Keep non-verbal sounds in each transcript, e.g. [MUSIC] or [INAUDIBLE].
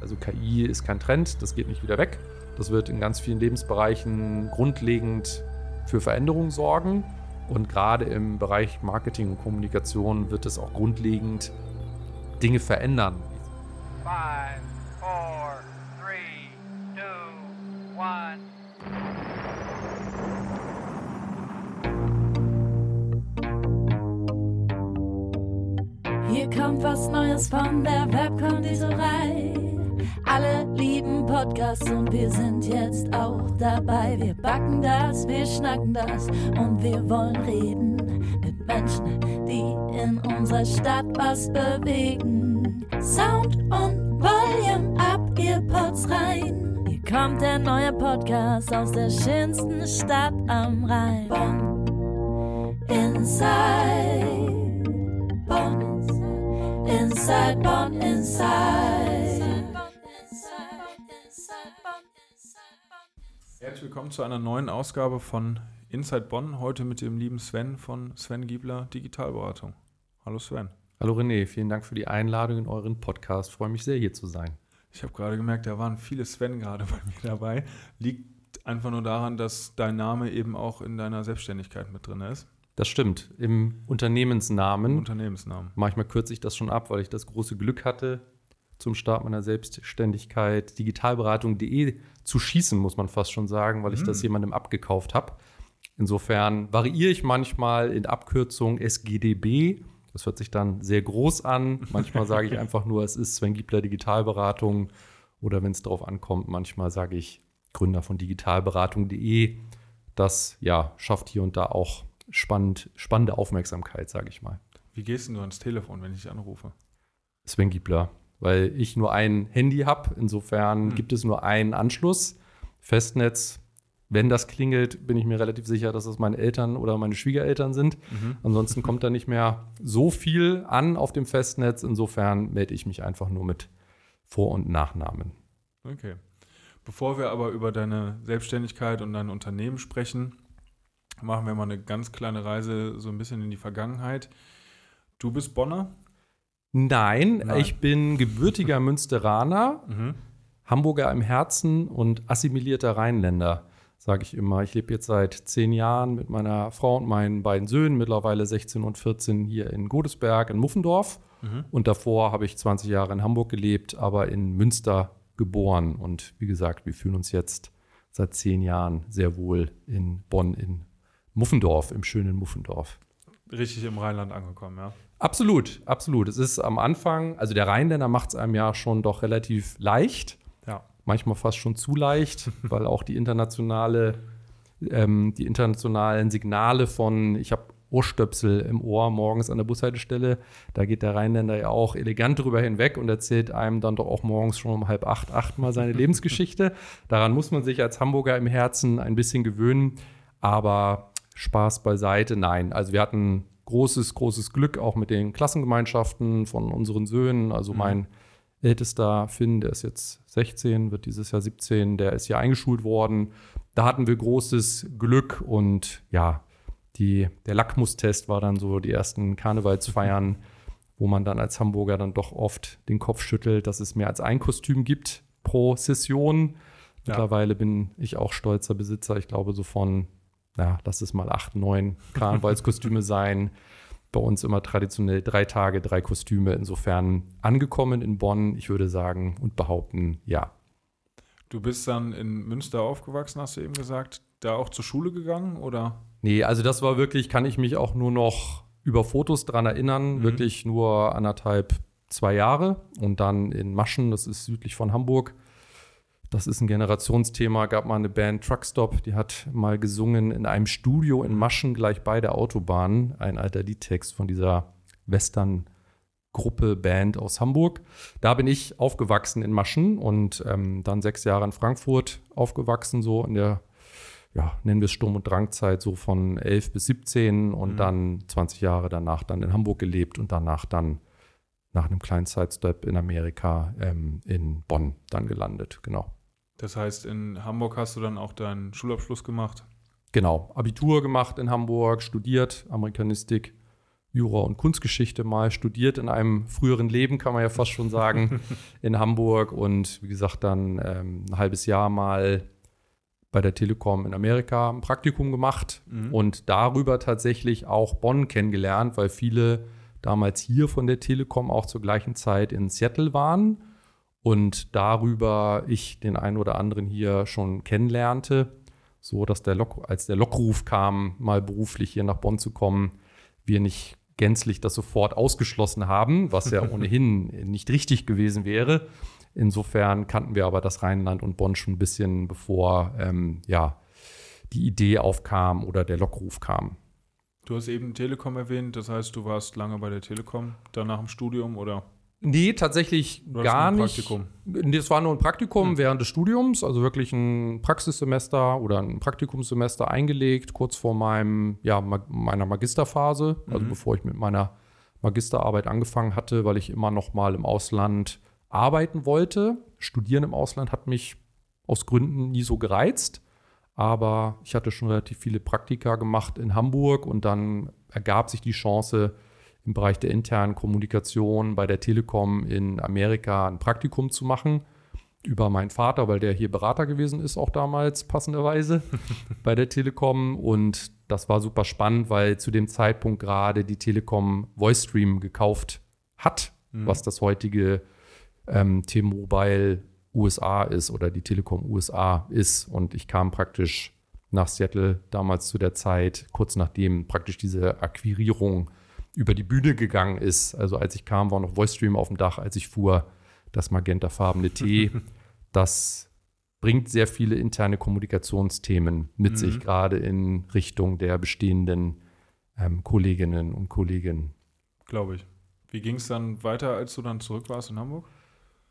Also KI ist kein Trend, das geht nicht wieder weg. Das wird in ganz vielen Lebensbereichen grundlegend für Veränderungen sorgen. Und gerade im Bereich Marketing und Kommunikation wird es auch grundlegend Dinge verändern. Five, four, three, two, one. Hier kommt was Neues von der Webkonditorei. Alle lieben Podcasts und wir sind jetzt auch dabei. Wir backen das, wir schnacken das und wir wollen reden mit Menschen, die in unserer Stadt was bewegen. Sound und Volume ab, ihr Pods rein. Hier kommt der neue Podcast aus der schönsten Stadt am Rhein. Bonn, Inside, Bonn. Inside Bonn, Herzlich willkommen zu einer neuen Ausgabe von Inside Bonn. Heute mit dem lieben Sven von Sven Giebler Digitalberatung. Hallo Sven. Hallo René, vielen Dank für die Einladung in euren Podcast. Ich freue mich sehr, hier zu sein. Ich habe gerade gemerkt, da waren viele Sven gerade [LAUGHS] bei mir dabei. Liegt einfach nur daran, dass dein Name eben auch in deiner Selbstständigkeit mit drin ist. Das stimmt. Im Unternehmensnamen. Unternehmensnamen. Manchmal kürze ich das schon ab, weil ich das große Glück hatte, zum Start meiner Selbstständigkeit digitalberatung.de zu schießen, muss man fast schon sagen, weil ich das hm. jemandem abgekauft habe. Insofern variiere ich manchmal in Abkürzung SGDB. Das hört sich dann sehr groß an. Manchmal sage ich [LAUGHS] einfach nur, es ist Sven Giebler Digitalberatung. Oder wenn es darauf ankommt, manchmal sage ich Gründer von digitalberatung.de. Das ja, schafft hier und da auch spannend, spannende Aufmerksamkeit, sage ich mal. Wie gehst du ans Telefon, wenn ich dich anrufe? Sven Giebler, weil ich nur ein Handy habe. Insofern hm. gibt es nur einen Anschluss. Festnetz, wenn das klingelt, bin ich mir relativ sicher, dass es meine Eltern oder meine Schwiegereltern sind. Mhm. Ansonsten kommt da nicht mehr so viel an auf dem Festnetz. Insofern melde ich mich einfach nur mit Vor- und Nachnamen. Okay. Bevor wir aber über deine Selbstständigkeit und dein Unternehmen sprechen, machen wir mal eine ganz kleine Reise so ein bisschen in die Vergangenheit. Du bist Bonner? Nein, Nein. ich bin gebürtiger [LAUGHS] Münsteraner, mhm. Hamburger im Herzen und assimilierter Rheinländer, sage ich immer. Ich lebe jetzt seit zehn Jahren mit meiner Frau und meinen beiden Söhnen, mittlerweile 16 und 14, hier in Godesberg in Muffendorf. Mhm. Und davor habe ich 20 Jahre in Hamburg gelebt, aber in Münster geboren. Und wie gesagt, wir fühlen uns jetzt seit zehn Jahren sehr wohl in Bonn in Muffendorf, im schönen Muffendorf. Richtig im Rheinland angekommen, ja. Absolut, absolut. Es ist am Anfang, also der Rheinländer macht es einem ja schon doch relativ leicht. Ja. Manchmal fast schon zu leicht, [LAUGHS] weil auch die internationale, ähm, die internationalen Signale von, ich habe Ohrstöpsel im Ohr morgens an der Bushaltestelle. Da geht der Rheinländer ja auch elegant drüber hinweg und erzählt einem dann doch auch morgens schon um halb acht, acht mal seine [LAUGHS] Lebensgeschichte. Daran muss man sich als Hamburger im Herzen ein bisschen gewöhnen. Aber Spaß beiseite. Nein, also wir hatten großes, großes Glück auch mit den Klassengemeinschaften von unseren Söhnen. Also mhm. mein ältester Finn, der ist jetzt 16, wird dieses Jahr 17, der ist hier eingeschult worden. Da hatten wir großes Glück und ja, die, der Lackmustest war dann so die ersten Karnevalsfeiern, [LAUGHS] wo man dann als Hamburger dann doch oft den Kopf schüttelt, dass es mehr als ein Kostüm gibt pro Session. Mittlerweile ja. bin ich auch stolzer Besitzer, ich glaube, so von ja, lass es mal acht, neun Karnevalskostüme sein. Bei uns immer traditionell drei Tage, drei Kostüme. Insofern angekommen in Bonn, ich würde sagen und behaupten, ja. Du bist dann in Münster aufgewachsen, hast du eben gesagt. Da auch zur Schule gegangen oder? Nee, also das war wirklich, kann ich mich auch nur noch über Fotos dran erinnern. Mhm. Wirklich nur anderthalb, zwei Jahre. Und dann in Maschen, das ist südlich von Hamburg, das ist ein Generationsthema. Gab mal eine Band Truckstop, die hat mal gesungen in einem Studio in Maschen gleich bei der Autobahn. Ein alter Liedtext von dieser Western-Gruppe Band aus Hamburg. Da bin ich aufgewachsen in Maschen und ähm, dann sechs Jahre in Frankfurt aufgewachsen, so in der, ja, nennen wir es Sturm- und Drangzeit, so von elf bis 17 und mhm. dann 20 Jahre danach dann in Hamburg gelebt und danach dann nach einem kleinen Sidestep in Amerika ähm, in Bonn dann gelandet, genau. Das heißt, in Hamburg hast du dann auch deinen Schulabschluss gemacht? Genau, Abitur gemacht in Hamburg, studiert Amerikanistik, Jura und Kunstgeschichte mal studiert in einem früheren Leben, kann man ja fast schon sagen, [LAUGHS] in Hamburg und wie gesagt dann ähm, ein halbes Jahr mal bei der Telekom in Amerika ein Praktikum gemacht mhm. und darüber tatsächlich auch Bonn kennengelernt, weil viele damals hier von der Telekom auch zur gleichen Zeit in Seattle waren und darüber ich den einen oder anderen hier schon kennenlernte, so dass der Lok, als der Lockruf kam, mal beruflich hier nach Bonn zu kommen, wir nicht gänzlich das sofort ausgeschlossen haben, was ja [LAUGHS] ohnehin nicht richtig gewesen wäre. Insofern kannten wir aber das Rheinland und Bonn schon ein bisschen, bevor ähm, ja, die Idee aufkam oder der Lockruf kam. Du hast eben Telekom erwähnt, das heißt, du warst lange bei der Telekom, danach im Studium oder? Nee, tatsächlich gar nicht. Praktikum? Nee, das war nur ein Praktikum hm. während des Studiums, also wirklich ein Praxissemester oder ein Praktikumssemester eingelegt, kurz vor meinem, ja, meiner Magisterphase, also mhm. bevor ich mit meiner Magisterarbeit angefangen hatte, weil ich immer noch mal im Ausland arbeiten wollte. Studieren im Ausland hat mich aus Gründen nie so gereizt, aber ich hatte schon relativ viele Praktika gemacht in Hamburg und dann ergab sich die Chance, im Bereich der internen Kommunikation bei der Telekom in Amerika ein Praktikum zu machen. Über meinen Vater, weil der hier Berater gewesen ist, auch damals passenderweise [LAUGHS] bei der Telekom. Und das war super spannend, weil zu dem Zeitpunkt gerade die Telekom VoiceStream gekauft hat, mhm. was das heutige ähm, T-Mobile USA ist oder die Telekom USA ist. Und ich kam praktisch nach Seattle damals zu der Zeit, kurz nachdem praktisch diese Akquirierung über die Bühne gegangen ist. Also als ich kam, war noch VoiceStream auf dem Dach, als ich fuhr, das magentafarbene T. [LAUGHS] das bringt sehr viele interne Kommunikationsthemen mit mhm. sich, gerade in Richtung der bestehenden ähm, Kolleginnen und Kollegen. Glaube ich. Wie ging es dann weiter, als du dann zurück warst in Hamburg?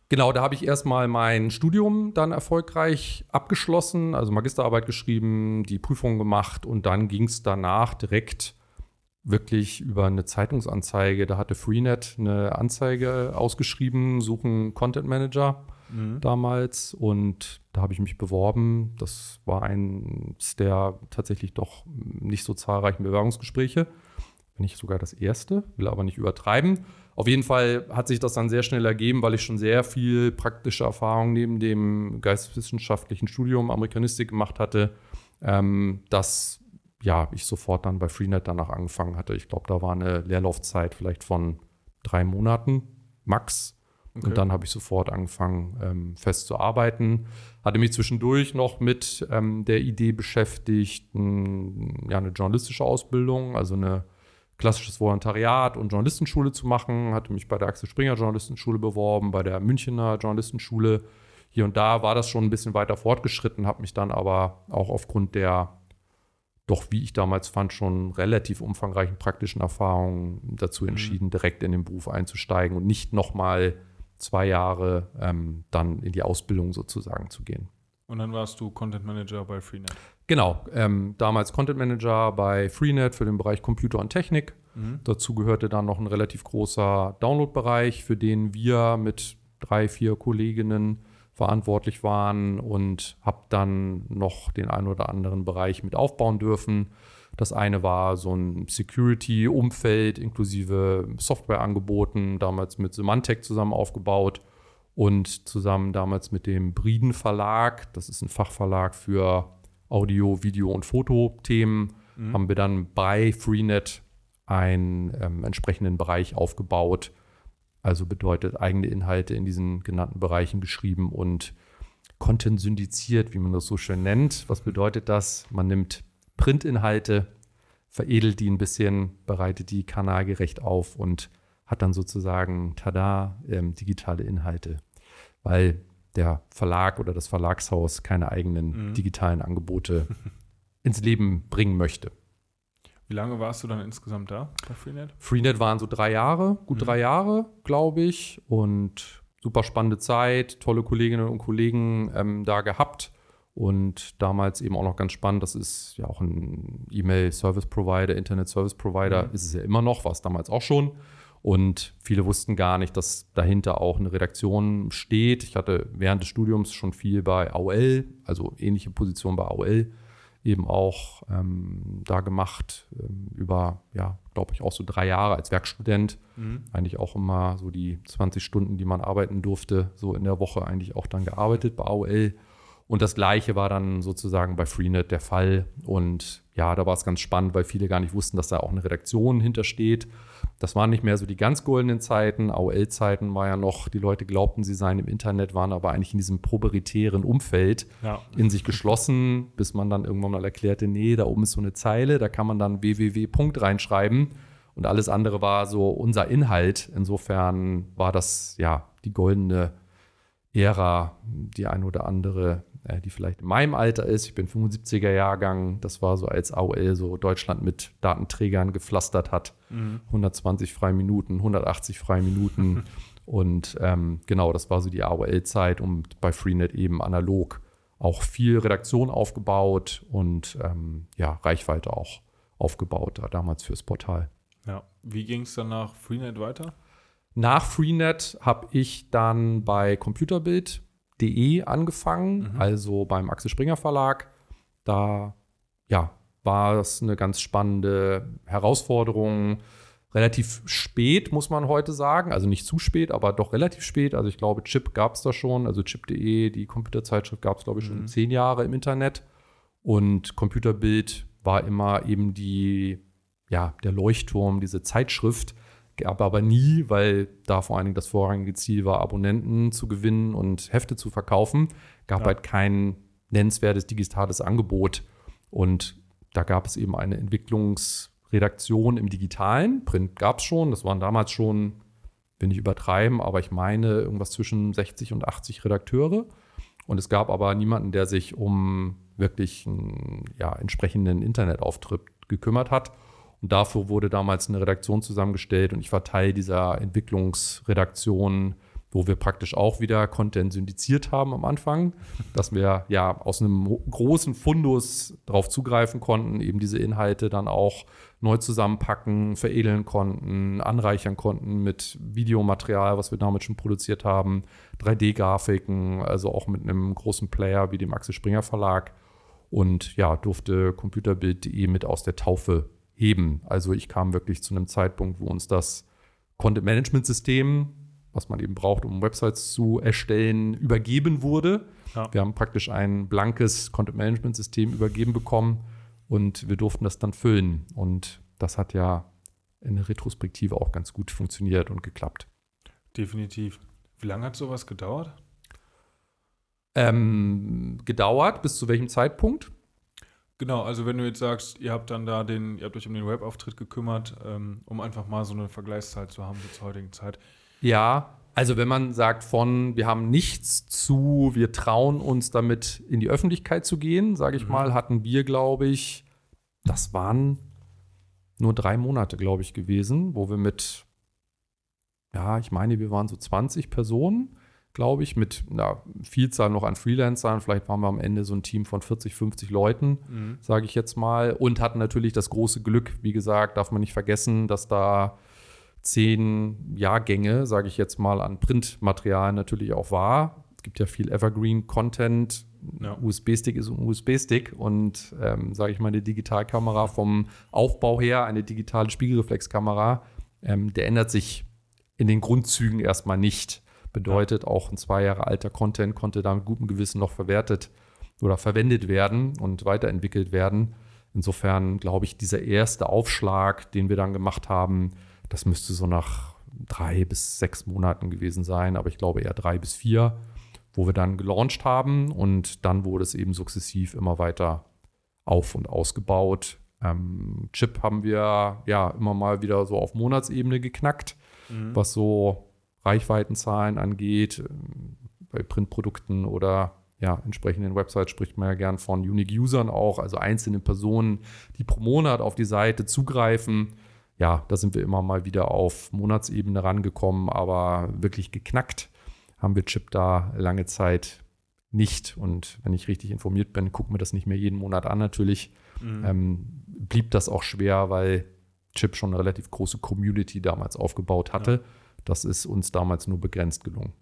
Genau, da habe ich erstmal mein Studium dann erfolgreich abgeschlossen, also Magisterarbeit geschrieben, die Prüfung gemacht und dann ging es danach direkt wirklich über eine Zeitungsanzeige. Da hatte Freenet eine Anzeige ausgeschrieben, suchen Content Manager mhm. damals. Und da habe ich mich beworben. Das war eines der tatsächlich doch nicht so zahlreichen Bewerbungsgespräche. Wenn nicht sogar das erste, will aber nicht übertreiben. Auf jeden Fall hat sich das dann sehr schnell ergeben, weil ich schon sehr viel praktische Erfahrung neben dem geisteswissenschaftlichen Studium Amerikanistik gemacht hatte, ähm, dass ja, ich sofort dann bei Freenet danach angefangen hatte. Ich glaube, da war eine Leerlaufzeit vielleicht von drei Monaten max. Okay. Und dann habe ich sofort angefangen, ähm, fest zu arbeiten. Hatte mich zwischendurch noch mit ähm, der Idee beschäftigt, ein, ja, eine journalistische Ausbildung, also eine klassisches Volontariat und Journalistenschule zu machen. Hatte mich bei der Axel Springer Journalistenschule beworben, bei der Münchner Journalistenschule. Hier und da war das schon ein bisschen weiter fortgeschritten, habe mich dann aber auch aufgrund der doch, wie ich damals fand, schon relativ umfangreichen praktischen Erfahrungen dazu mhm. entschieden, mhm. direkt in den Beruf einzusteigen und nicht nochmal zwei Jahre ähm, dann in die Ausbildung sozusagen zu gehen. Und dann warst du Content Manager bei Freenet. Genau, ähm, damals Content Manager bei Freenet für den Bereich Computer und Technik. Mhm. Dazu gehörte dann noch ein relativ großer Download-Bereich, für den wir mit drei, vier Kolleginnen verantwortlich waren und habe dann noch den einen oder anderen Bereich mit aufbauen dürfen. Das eine war so ein Security-Umfeld inklusive Softwareangeboten, damals mit Symantec zusammen aufgebaut und zusammen damals mit dem Briden Verlag, das ist ein Fachverlag für Audio, Video und Fotothemen, mhm. haben wir dann bei Freenet einen ähm, entsprechenden Bereich aufgebaut, also bedeutet eigene Inhalte in diesen genannten Bereichen geschrieben und Content syndiziert, wie man das so schön nennt. Was bedeutet das? Man nimmt Printinhalte, veredelt die ein bisschen, bereitet die kanalgerecht auf und hat dann sozusagen, tada, ähm, digitale Inhalte. Weil der Verlag oder das Verlagshaus keine eigenen mhm. digitalen Angebote [LAUGHS] ins Leben bringen möchte. Wie lange warst du dann insgesamt da bei Freenet? Freenet waren so drei Jahre, gut mhm. drei Jahre, glaube ich. Und super spannende Zeit, tolle Kolleginnen und Kollegen ähm, da gehabt. Und damals eben auch noch ganz spannend, das ist ja auch ein E-Mail-Service-Provider, Internet-Service-Provider, mhm. ist es ja immer noch, war es damals auch schon. Und viele wussten gar nicht, dass dahinter auch eine Redaktion steht. Ich hatte während des Studiums schon viel bei AOL, also ähnliche Position bei AOL eben auch ähm, da gemacht, ähm, über, ja, glaube ich, auch so drei Jahre als Werkstudent. Mhm. Eigentlich auch immer so die 20 Stunden, die man arbeiten durfte, so in der Woche eigentlich auch dann gearbeitet bei AOL. Und das Gleiche war dann sozusagen bei Freenet der Fall. Und ja, da war es ganz spannend, weil viele gar nicht wussten, dass da auch eine Redaktion hintersteht. Das waren nicht mehr so die ganz goldenen Zeiten. AOL-Zeiten war ja noch, die Leute glaubten, sie seien im Internet, waren aber eigentlich in diesem proprietären Umfeld ja. in sich geschlossen, bis man dann irgendwann mal erklärte, nee, da oben ist so eine Zeile, da kann man dann www. reinschreiben. Und alles andere war so unser Inhalt. Insofern war das ja die goldene Ära, die ein oder andere äh, die vielleicht in meinem Alter ist. Ich bin 75er Jahrgang. Das war so, als AOL so Deutschland mit Datenträgern gepflastert hat. Mhm. 120 freie Minuten, 180 freie Minuten. [LAUGHS] und ähm, genau, das war so die AOL-Zeit und bei Freenet eben analog auch viel Redaktion aufgebaut und ähm, ja, Reichweite auch aufgebaut, da damals fürs Portal. Ja, wie ging es dann nach Freenet weiter? Nach Freenet habe ich dann bei Computerbild De angefangen, mhm. also beim Axel Springer Verlag. Da ja, war es eine ganz spannende Herausforderung. Relativ spät, muss man heute sagen. Also nicht zu spät, aber doch relativ spät. Also ich glaube, Chip gab es da schon. Also Chip.de, die Computerzeitschrift, gab es, glaube ich, schon mhm. zehn Jahre im Internet. Und Computerbild war immer eben die, ja, der Leuchtturm, diese Zeitschrift, Gab aber nie, weil da vor allen Dingen das vorrangige Ziel war, Abonnenten zu gewinnen und Hefte zu verkaufen, gab ja. halt kein nennenswertes digitales Angebot. Und da gab es eben eine Entwicklungsredaktion im Digitalen. Print gab es schon, das waren damals schon, will ich übertreiben, aber ich meine irgendwas zwischen 60 und 80 Redakteure. Und es gab aber niemanden, der sich um wirklich einen ja, entsprechenden Internetauftritt gekümmert hat. Und dafür wurde damals eine Redaktion zusammengestellt und ich war Teil dieser Entwicklungsredaktion, wo wir praktisch auch wieder Content syndiziert haben am Anfang, dass wir ja aus einem großen Fundus darauf zugreifen konnten, eben diese Inhalte dann auch neu zusammenpacken, veredeln konnten, anreichern konnten mit Videomaterial, was wir damit schon produziert haben, 3D-Grafiken, also auch mit einem großen Player wie dem Axel Springer Verlag. Und ja, durfte Computerbild.de mit aus der Taufe heben. Also ich kam wirklich zu einem Zeitpunkt, wo uns das Content-Management-System, was man eben braucht, um Websites zu erstellen, übergeben wurde. Ja. Wir haben praktisch ein blankes Content-Management-System übergeben bekommen und wir durften das dann füllen. Und das hat ja in der Retrospektive auch ganz gut funktioniert und geklappt. Definitiv. Wie lange hat sowas gedauert? Ähm, gedauert, bis zu welchem Zeitpunkt? Genau, also wenn du jetzt sagst, ihr habt dann da den, ihr habt euch um den Webauftritt gekümmert, ähm, um einfach mal so eine Vergleichszahl zu haben zur heutigen Zeit. Ja, also wenn man sagt von, wir haben nichts zu, wir trauen uns damit in die Öffentlichkeit zu gehen, sage ich mhm. mal, hatten wir, glaube ich, das waren nur drei Monate, glaube ich, gewesen, wo wir mit, ja, ich meine, wir waren so 20 Personen glaube ich, mit einer Vielzahl noch an Freelancern. Vielleicht waren wir am Ende so ein Team von 40, 50 Leuten, mhm. sage ich jetzt mal. Und hatten natürlich das große Glück, wie gesagt, darf man nicht vergessen, dass da zehn Jahrgänge, sage ich jetzt mal, an Printmaterial natürlich auch war. Es gibt ja viel Evergreen-Content. Ja. USB-Stick ist ein USB-Stick und, ähm, sage ich mal, eine Digitalkamera vom Aufbau her, eine digitale Spiegelreflexkamera, ähm, der ändert sich in den Grundzügen erstmal nicht. Bedeutet, auch ein zwei Jahre alter Content konnte da mit gutem Gewissen noch verwertet oder verwendet werden und weiterentwickelt werden. Insofern glaube ich, dieser erste Aufschlag, den wir dann gemacht haben, das müsste so nach drei bis sechs Monaten gewesen sein, aber ich glaube eher drei bis vier, wo wir dann gelauncht haben und dann wurde es eben sukzessiv immer weiter auf und ausgebaut. Ähm, Chip haben wir ja immer mal wieder so auf Monatsebene geknackt, mhm. was so Reichweitenzahlen angeht. Ähm, bei Printprodukten oder ja, entsprechenden Websites spricht man ja gern von Unique Usern auch, also einzelne Personen, die pro Monat auf die Seite zugreifen. Ja, da sind wir immer mal wieder auf Monatsebene rangekommen, aber wirklich geknackt haben wir Chip da lange Zeit nicht. Und wenn ich richtig informiert bin, gucken wir das nicht mehr jeden Monat an. Natürlich mhm. ähm, blieb das auch schwer, weil Chip schon eine relativ große Community damals aufgebaut hatte. Ja. Das ist uns damals nur begrenzt gelungen.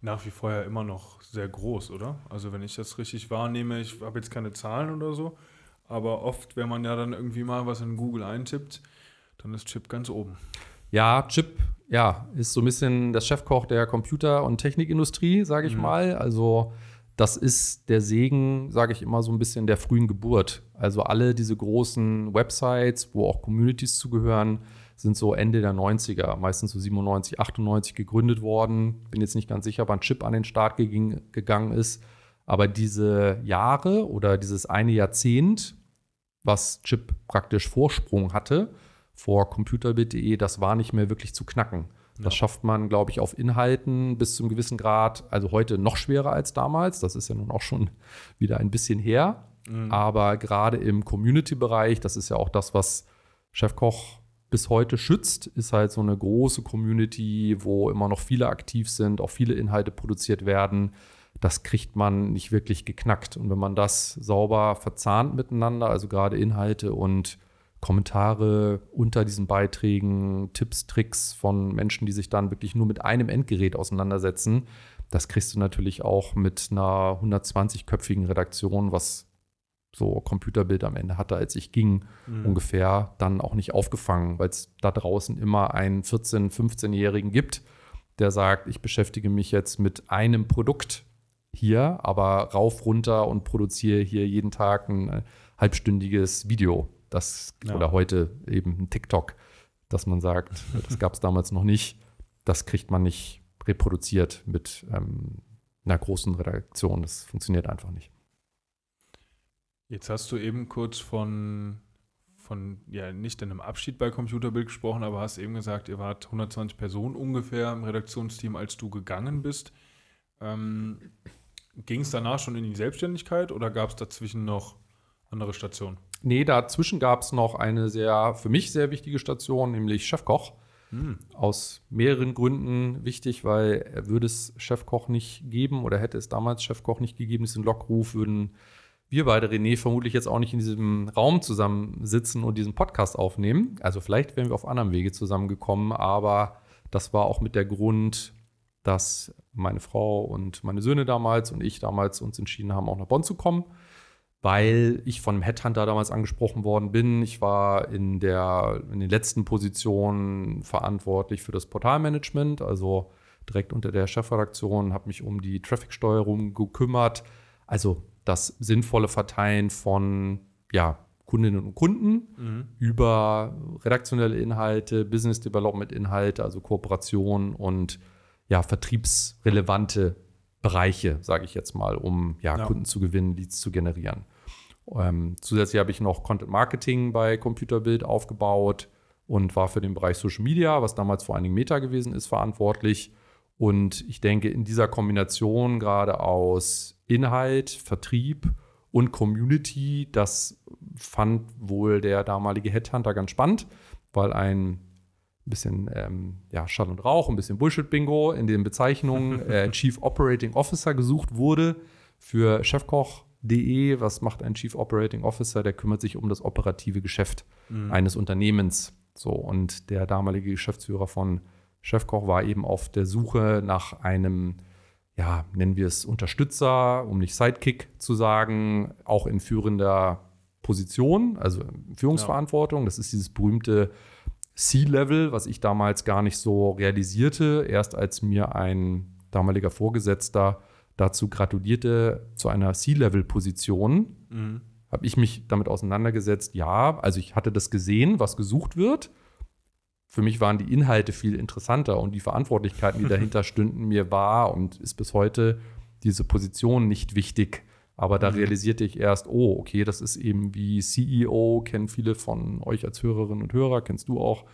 Nach wie vor ja immer noch sehr groß, oder? Also wenn ich das richtig wahrnehme, ich habe jetzt keine Zahlen oder so, Aber oft, wenn man ja dann irgendwie mal was in Google eintippt, dann ist Chip ganz oben. Ja, Chip, ja, ist so ein bisschen das Chefkoch der Computer- und Technikindustrie, sage ich mhm. mal. Also das ist der Segen, sage ich immer, so ein bisschen der frühen Geburt. Also alle diese großen Websites, wo auch Communities zugehören, sind so Ende der 90er, meistens so 97, 98 gegründet worden. Bin jetzt nicht ganz sicher, wann Chip an den Start gegangen ist. Aber diese Jahre oder dieses eine Jahrzehnt, was Chip praktisch Vorsprung hatte vor computerbit.de, das war nicht mehr wirklich zu knacken. Das ja. schafft man, glaube ich, auf Inhalten bis zum gewissen Grad, also heute noch schwerer als damals. Das ist ja nun auch schon [LAUGHS] wieder ein bisschen her. Mhm. Aber gerade im Community-Bereich, das ist ja auch das, was Chefkoch bis heute schützt, ist halt so eine große Community, wo immer noch viele aktiv sind, auch viele Inhalte produziert werden. Das kriegt man nicht wirklich geknackt. Und wenn man das sauber verzahnt miteinander, also gerade Inhalte und Kommentare unter diesen Beiträgen, Tipps, Tricks von Menschen, die sich dann wirklich nur mit einem Endgerät auseinandersetzen, das kriegst du natürlich auch mit einer 120-köpfigen Redaktion, was so Computerbild am Ende hatte, als ich ging, mhm. ungefähr, dann auch nicht aufgefangen, weil es da draußen immer einen 14-, 15-Jährigen gibt, der sagt, ich beschäftige mich jetzt mit einem Produkt hier, aber rauf, runter und produziere hier jeden Tag ein äh, halbstündiges Video. Das, ja. Oder heute eben ein TikTok, dass man sagt, [LAUGHS] das gab es damals noch nicht. Das kriegt man nicht reproduziert mit ähm, einer großen Redaktion. Das funktioniert einfach nicht. Jetzt hast du eben kurz von, von ja, nicht einem Abschied bei Computerbild gesprochen, aber hast eben gesagt, ihr wart 120 Personen ungefähr im Redaktionsteam, als du gegangen bist. Ähm, Ging es danach schon in die Selbstständigkeit oder gab es dazwischen noch andere Stationen? Nee, dazwischen gab es noch eine sehr, für mich sehr wichtige Station, nämlich Chefkoch. Hm. Aus mehreren Gründen wichtig, weil er würde es Chefkoch nicht geben oder hätte es damals Chefkoch nicht gegeben, diesen Lockruf, würden wir beide, René, vermutlich jetzt auch nicht in diesem Raum zusammensitzen und diesen Podcast aufnehmen. Also vielleicht wären wir auf anderem Wege zusammengekommen, aber das war auch mit der Grund, dass meine Frau und meine Söhne damals und ich damals uns entschieden haben, auch nach Bonn zu kommen weil ich von einem Headhunter damals angesprochen worden bin. Ich war in, der, in den letzten Positionen verantwortlich für das Portalmanagement, also direkt unter der Chefredaktion, habe mich um die Traffic-Steuerung gekümmert. Also das sinnvolle Verteilen von ja, Kundinnen und Kunden mhm. über redaktionelle Inhalte, Business Development Inhalte, also Kooperation und ja, vertriebsrelevante Bereiche, sage ich jetzt mal, um ja, ja. Kunden zu gewinnen, Leads zu generieren. Ähm, zusätzlich habe ich noch Content Marketing bei Computerbild aufgebaut und war für den Bereich Social Media, was damals vor allen Dingen Meta gewesen ist, verantwortlich. Und ich denke, in dieser Kombination gerade aus Inhalt, Vertrieb und Community, das fand wohl der damalige Headhunter ganz spannend, weil ein bisschen ähm, ja, Schall und Rauch, ein bisschen Bullshit-Bingo in den Bezeichnungen [LAUGHS] äh, Chief Operating Officer gesucht wurde für chefkoch.de. Was macht ein Chief Operating Officer? Der kümmert sich um das operative Geschäft mhm. eines Unternehmens. So, und der damalige Geschäftsführer von Chefkoch war eben auf der Suche nach einem, ja, nennen wir es Unterstützer, um nicht Sidekick zu sagen, auch in führender Position, also Führungsverantwortung. Ja. Das ist dieses berühmte C-Level, was ich damals gar nicht so realisierte, erst als mir ein damaliger Vorgesetzter dazu gratulierte zu einer C-Level-Position, mhm. habe ich mich damit auseinandergesetzt. Ja, also ich hatte das gesehen, was gesucht wird. Für mich waren die Inhalte viel interessanter und die Verantwortlichkeiten, die dahinter stünden, mir war und ist bis heute diese Position nicht wichtig. Aber da mhm. realisierte ich erst, oh, okay, das ist eben wie CEO, kennen viele von euch als Hörerinnen und Hörer, kennst du auch.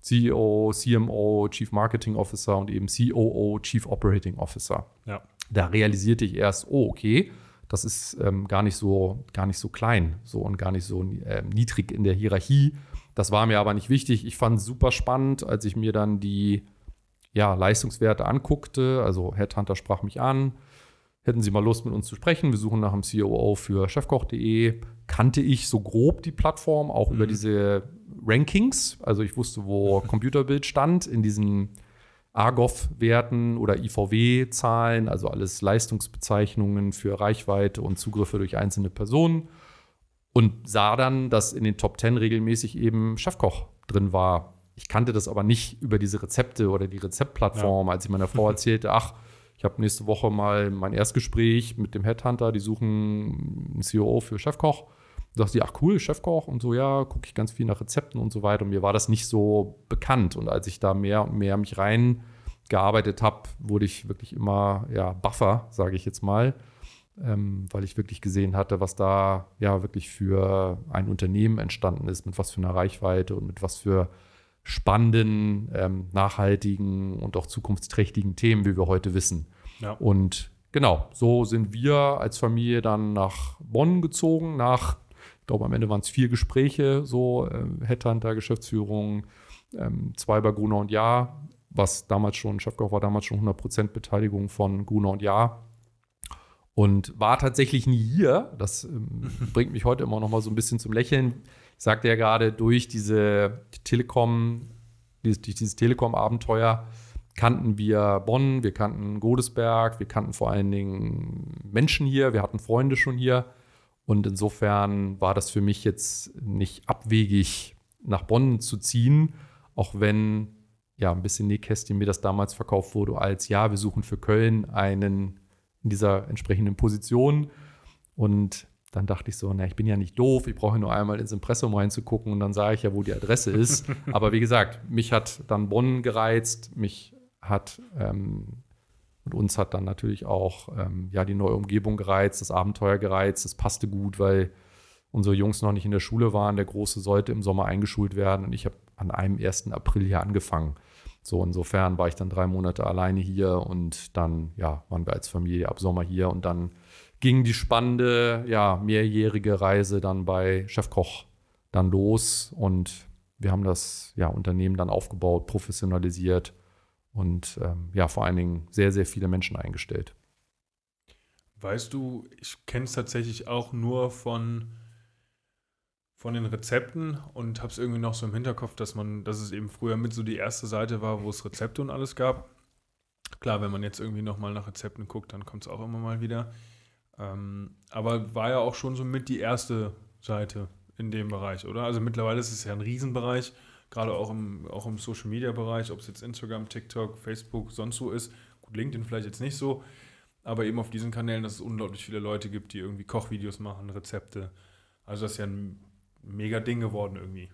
CEO, CMO, Chief Marketing Officer und eben COO, Chief Operating Officer. Ja. Da realisierte ich erst, oh, okay, das ist ähm, gar nicht so, gar nicht so klein so und gar nicht so äh, niedrig in der Hierarchie. Das war mir aber nicht wichtig. Ich fand es super spannend, als ich mir dann die ja, Leistungswerte anguckte. Also Headhunter sprach mich an, Hätten Sie mal Lust, mit uns zu sprechen? Wir suchen nach einem COO für chefkoch.de. Kannte ich so grob die Plattform, auch mhm. über diese Rankings. Also ich wusste, wo [LAUGHS] Computerbild stand in diesen AGOV-Werten oder IVW-Zahlen, also alles Leistungsbezeichnungen für Reichweite und Zugriffe durch einzelne Personen. Und sah dann, dass in den Top 10 regelmäßig eben Chefkoch drin war. Ich kannte das aber nicht über diese Rezepte oder die Rezeptplattform, ja. als ich meiner Frau [LAUGHS] erzählte, ach, ich habe nächste Woche mal mein Erstgespräch mit dem Headhunter, die suchen einen CEO für Chefkoch. Da dachte ich, ach cool, Chefkoch und so, ja, gucke ich ganz viel nach Rezepten und so weiter. Und mir war das nicht so bekannt. Und als ich da mehr und mehr mich reingearbeitet habe, wurde ich wirklich immer ja, buffer, sage ich jetzt mal ähm, weil ich wirklich gesehen hatte, was da ja wirklich für ein Unternehmen entstanden ist, mit was für einer Reichweite und mit was für spannenden, ähm, nachhaltigen und auch zukunftsträchtigen Themen, wie wir heute wissen. Ja. Und genau, so sind wir als Familie dann nach Bonn gezogen, nach, ich glaube, am Ende waren es vier Gespräche, so äh, Headhunter, Geschäftsführung, ähm, zwei bei Gruner und Ja, was damals schon, Chefkoch war damals schon 100% Beteiligung von Gruner und Ja und war tatsächlich nie hier. Das ähm, [LAUGHS] bringt mich heute immer noch mal so ein bisschen zum Lächeln. Ich sagte ja gerade, durch diese Telekom, dieses, durch dieses Telekom-Abenteuer kannten wir Bonn, wir kannten Godesberg, wir kannten vor allen Dingen Menschen hier, wir hatten Freunde schon hier. Und insofern war das für mich jetzt nicht abwegig, nach Bonn zu ziehen, auch wenn ja ein bisschen Nähkästchen mir das damals verkauft wurde als ja, wir suchen für Köln einen in dieser entsprechenden Position. Und dann dachte ich so, na, ich bin ja nicht doof, ich brauche nur einmal ins Impressum reinzugucken und dann sage ich ja, wo die Adresse ist. [LAUGHS] Aber wie gesagt, mich hat dann Bonn gereizt, mich hat ähm, und uns hat dann natürlich auch ähm, ja, die neue Umgebung gereizt, das Abenteuer gereizt. Das passte gut, weil unsere Jungs noch nicht in der Schule waren. Der Große sollte im Sommer eingeschult werden und ich habe an einem 1. April hier angefangen. So, insofern war ich dann drei Monate alleine hier und dann, ja, waren wir als Familie ab Sommer hier und dann ging die spannende, ja, mehrjährige Reise dann bei Chefkoch dann los und wir haben das ja, Unternehmen dann aufgebaut, professionalisiert und ähm, ja, vor allen Dingen sehr, sehr viele Menschen eingestellt. Weißt du, ich kenne es tatsächlich auch nur von von den Rezepten und habe es irgendwie noch so im Hinterkopf, dass man, dass es eben früher mit so die erste Seite war, wo es Rezepte und alles gab. Klar, wenn man jetzt irgendwie nochmal nach Rezepten guckt, dann kommt es auch immer mal wieder. Ähm, aber war ja auch schon so mit die erste Seite in dem Bereich, oder? Also mittlerweile ist es ja ein Riesenbereich, gerade auch im, auch im Social Media Bereich, ob es jetzt Instagram, TikTok, Facebook, sonst so ist. Gut, LinkedIn vielleicht jetzt nicht so, aber eben auf diesen Kanälen, dass es unglaublich viele Leute gibt, die irgendwie Kochvideos machen, Rezepte. Also das ist ja ein mega Ding geworden irgendwie.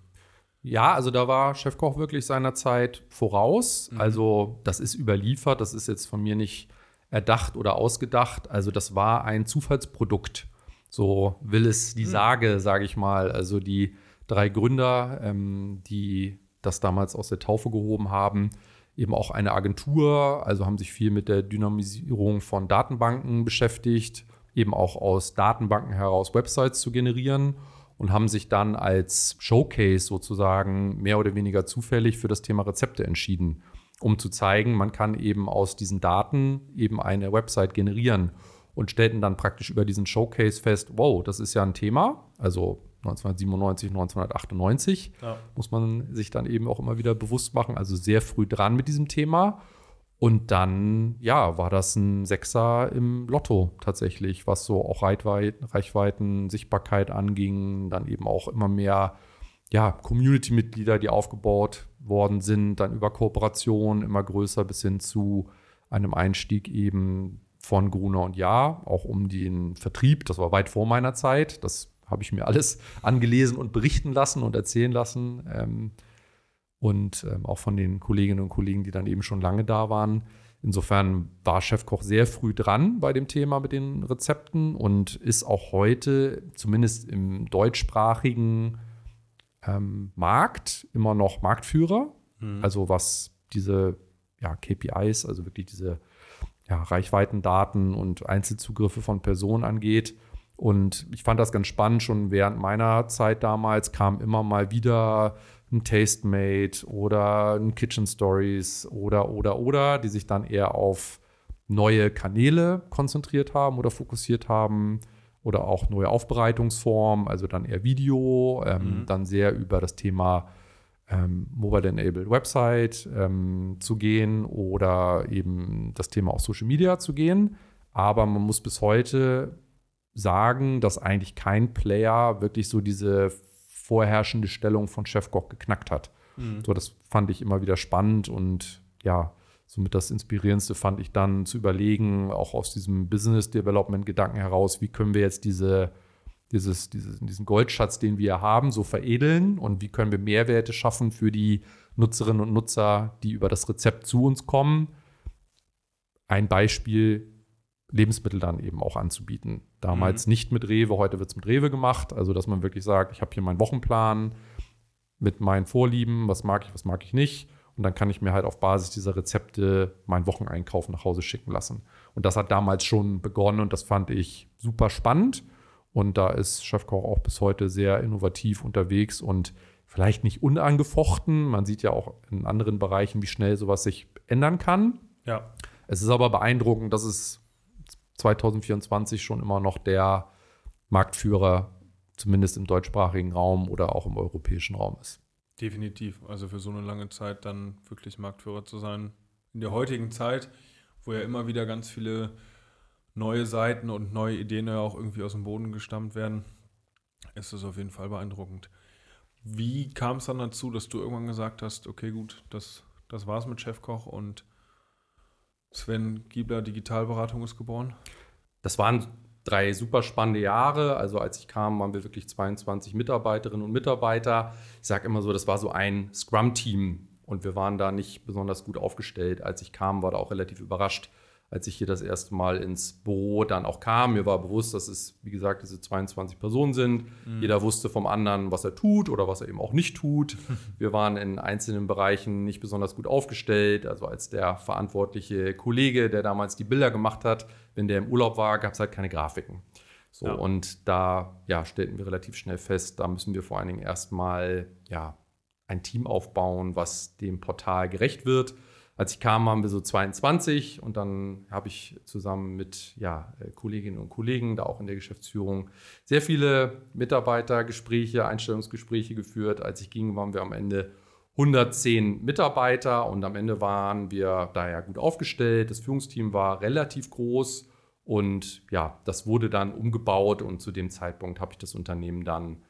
Ja, also da war Chefkoch wirklich seiner Zeit voraus. Mhm. Also das ist überliefert, das ist jetzt von mir nicht erdacht oder ausgedacht. Also das war ein Zufallsprodukt. So will es die mhm. Sage, sage ich mal. Also die drei Gründer, ähm, die das damals aus der Taufe gehoben haben, eben auch eine Agentur, also haben sich viel mit der Dynamisierung von Datenbanken beschäftigt, eben auch aus Datenbanken heraus Websites zu generieren und haben sich dann als Showcase sozusagen mehr oder weniger zufällig für das Thema Rezepte entschieden, um zu zeigen, man kann eben aus diesen Daten eben eine Website generieren und stellten dann praktisch über diesen Showcase fest, wow, das ist ja ein Thema, also 1997, 1998 ja. muss man sich dann eben auch immer wieder bewusst machen, also sehr früh dran mit diesem Thema und dann, ja, war das ein Sechser im Lotto tatsächlich, was so auch Reichweiten, Reichweiten Sichtbarkeit anging, dann eben auch immer mehr ja, Community-Mitglieder, die aufgebaut worden sind, dann über Kooperation immer größer bis hin zu einem Einstieg eben von Gruner und Ja, auch um den Vertrieb. Das war weit vor meiner Zeit. Das habe ich mir alles angelesen und berichten lassen und erzählen lassen. Ähm, und ähm, auch von den Kolleginnen und Kollegen, die dann eben schon lange da waren. Insofern war Chefkoch sehr früh dran bei dem Thema mit den Rezepten und ist auch heute, zumindest im deutschsprachigen ähm, Markt, immer noch Marktführer. Mhm. Also was diese ja, KPIs, also wirklich diese ja, Reichweitendaten und Einzelzugriffe von Personen angeht. Und ich fand das ganz spannend, schon während meiner Zeit damals kam immer mal wieder ein Tastemade oder ein Kitchen Stories oder, oder, oder, die sich dann eher auf neue Kanäle konzentriert haben oder fokussiert haben oder auch neue Aufbereitungsformen, also dann eher Video, ähm, mhm. dann sehr über das Thema ähm, Mobile Enabled Website ähm, zu gehen oder eben das Thema auch Social Media zu gehen. Aber man muss bis heute sagen, dass eigentlich kein Player wirklich so diese vorherrschende Stellung von Chefkoch geknackt hat. Mhm. So, das fand ich immer wieder spannend und ja, somit das Inspirierendste fand ich dann zu überlegen, auch aus diesem Business Development Gedanken heraus, wie können wir jetzt diese, dieses, dieses, diesen Goldschatz, den wir haben, so veredeln und wie können wir Mehrwerte schaffen für die Nutzerinnen und Nutzer, die über das Rezept zu uns kommen. Ein Beispiel, Lebensmittel dann eben auch anzubieten. Damals mhm. nicht mit Rewe, heute wird es mit Rewe gemacht. Also, dass man wirklich sagt, ich habe hier meinen Wochenplan mit meinen Vorlieben, was mag ich, was mag ich nicht. Und dann kann ich mir halt auf Basis dieser Rezepte meinen Wocheneinkauf nach Hause schicken lassen. Und das hat damals schon begonnen und das fand ich super spannend. Und da ist Chefkoch auch bis heute sehr innovativ unterwegs und vielleicht nicht unangefochten. Man sieht ja auch in anderen Bereichen, wie schnell sowas sich ändern kann. Ja. Es ist aber beeindruckend, dass es 2024 schon immer noch der Marktführer, zumindest im deutschsprachigen Raum oder auch im europäischen Raum ist. Definitiv. Also für so eine lange Zeit dann wirklich Marktführer zu sein. In der heutigen Zeit, wo ja immer wieder ganz viele neue Seiten und neue Ideen ja auch irgendwie aus dem Boden gestammt werden, ist es auf jeden Fall beeindruckend. Wie kam es dann dazu, dass du irgendwann gesagt hast, okay, gut, das, das war's mit Chefkoch und Sven Giebler Digitalberatung ist geboren? Das waren drei super spannende Jahre. Also als ich kam, waren wir wirklich 22 Mitarbeiterinnen und Mitarbeiter. Ich sage immer so, das war so ein Scrum-Team und wir waren da nicht besonders gut aufgestellt. Als ich kam, war da auch relativ überrascht, als ich hier das erste Mal ins Büro dann auch kam. Mir war bewusst, dass es, wie gesagt, diese 22 Personen sind. Mhm. Jeder wusste vom anderen, was er tut oder was er eben auch nicht tut. [LAUGHS] Wir waren in einzelnen Bereichen nicht besonders gut aufgestellt. Also als der verantwortliche Kollege, der damals die Bilder gemacht hat, wenn der im Urlaub war, gab es halt keine Grafiken. So, ja. und da ja, stellten wir relativ schnell fest, da müssen wir vor allen Dingen erstmal ja, ein Team aufbauen, was dem Portal gerecht wird als ich kam, waren wir so 22 und dann habe ich zusammen mit ja, äh, Kolleginnen und Kollegen, da auch in der Geschäftsführung, sehr viele Mitarbeitergespräche, Einstellungsgespräche geführt. Als ich ging, waren wir am Ende 110 Mitarbeiter und am Ende waren wir daher gut aufgestellt. Das Führungsteam war relativ groß und ja, das wurde dann umgebaut und zu dem Zeitpunkt habe ich das Unternehmen dann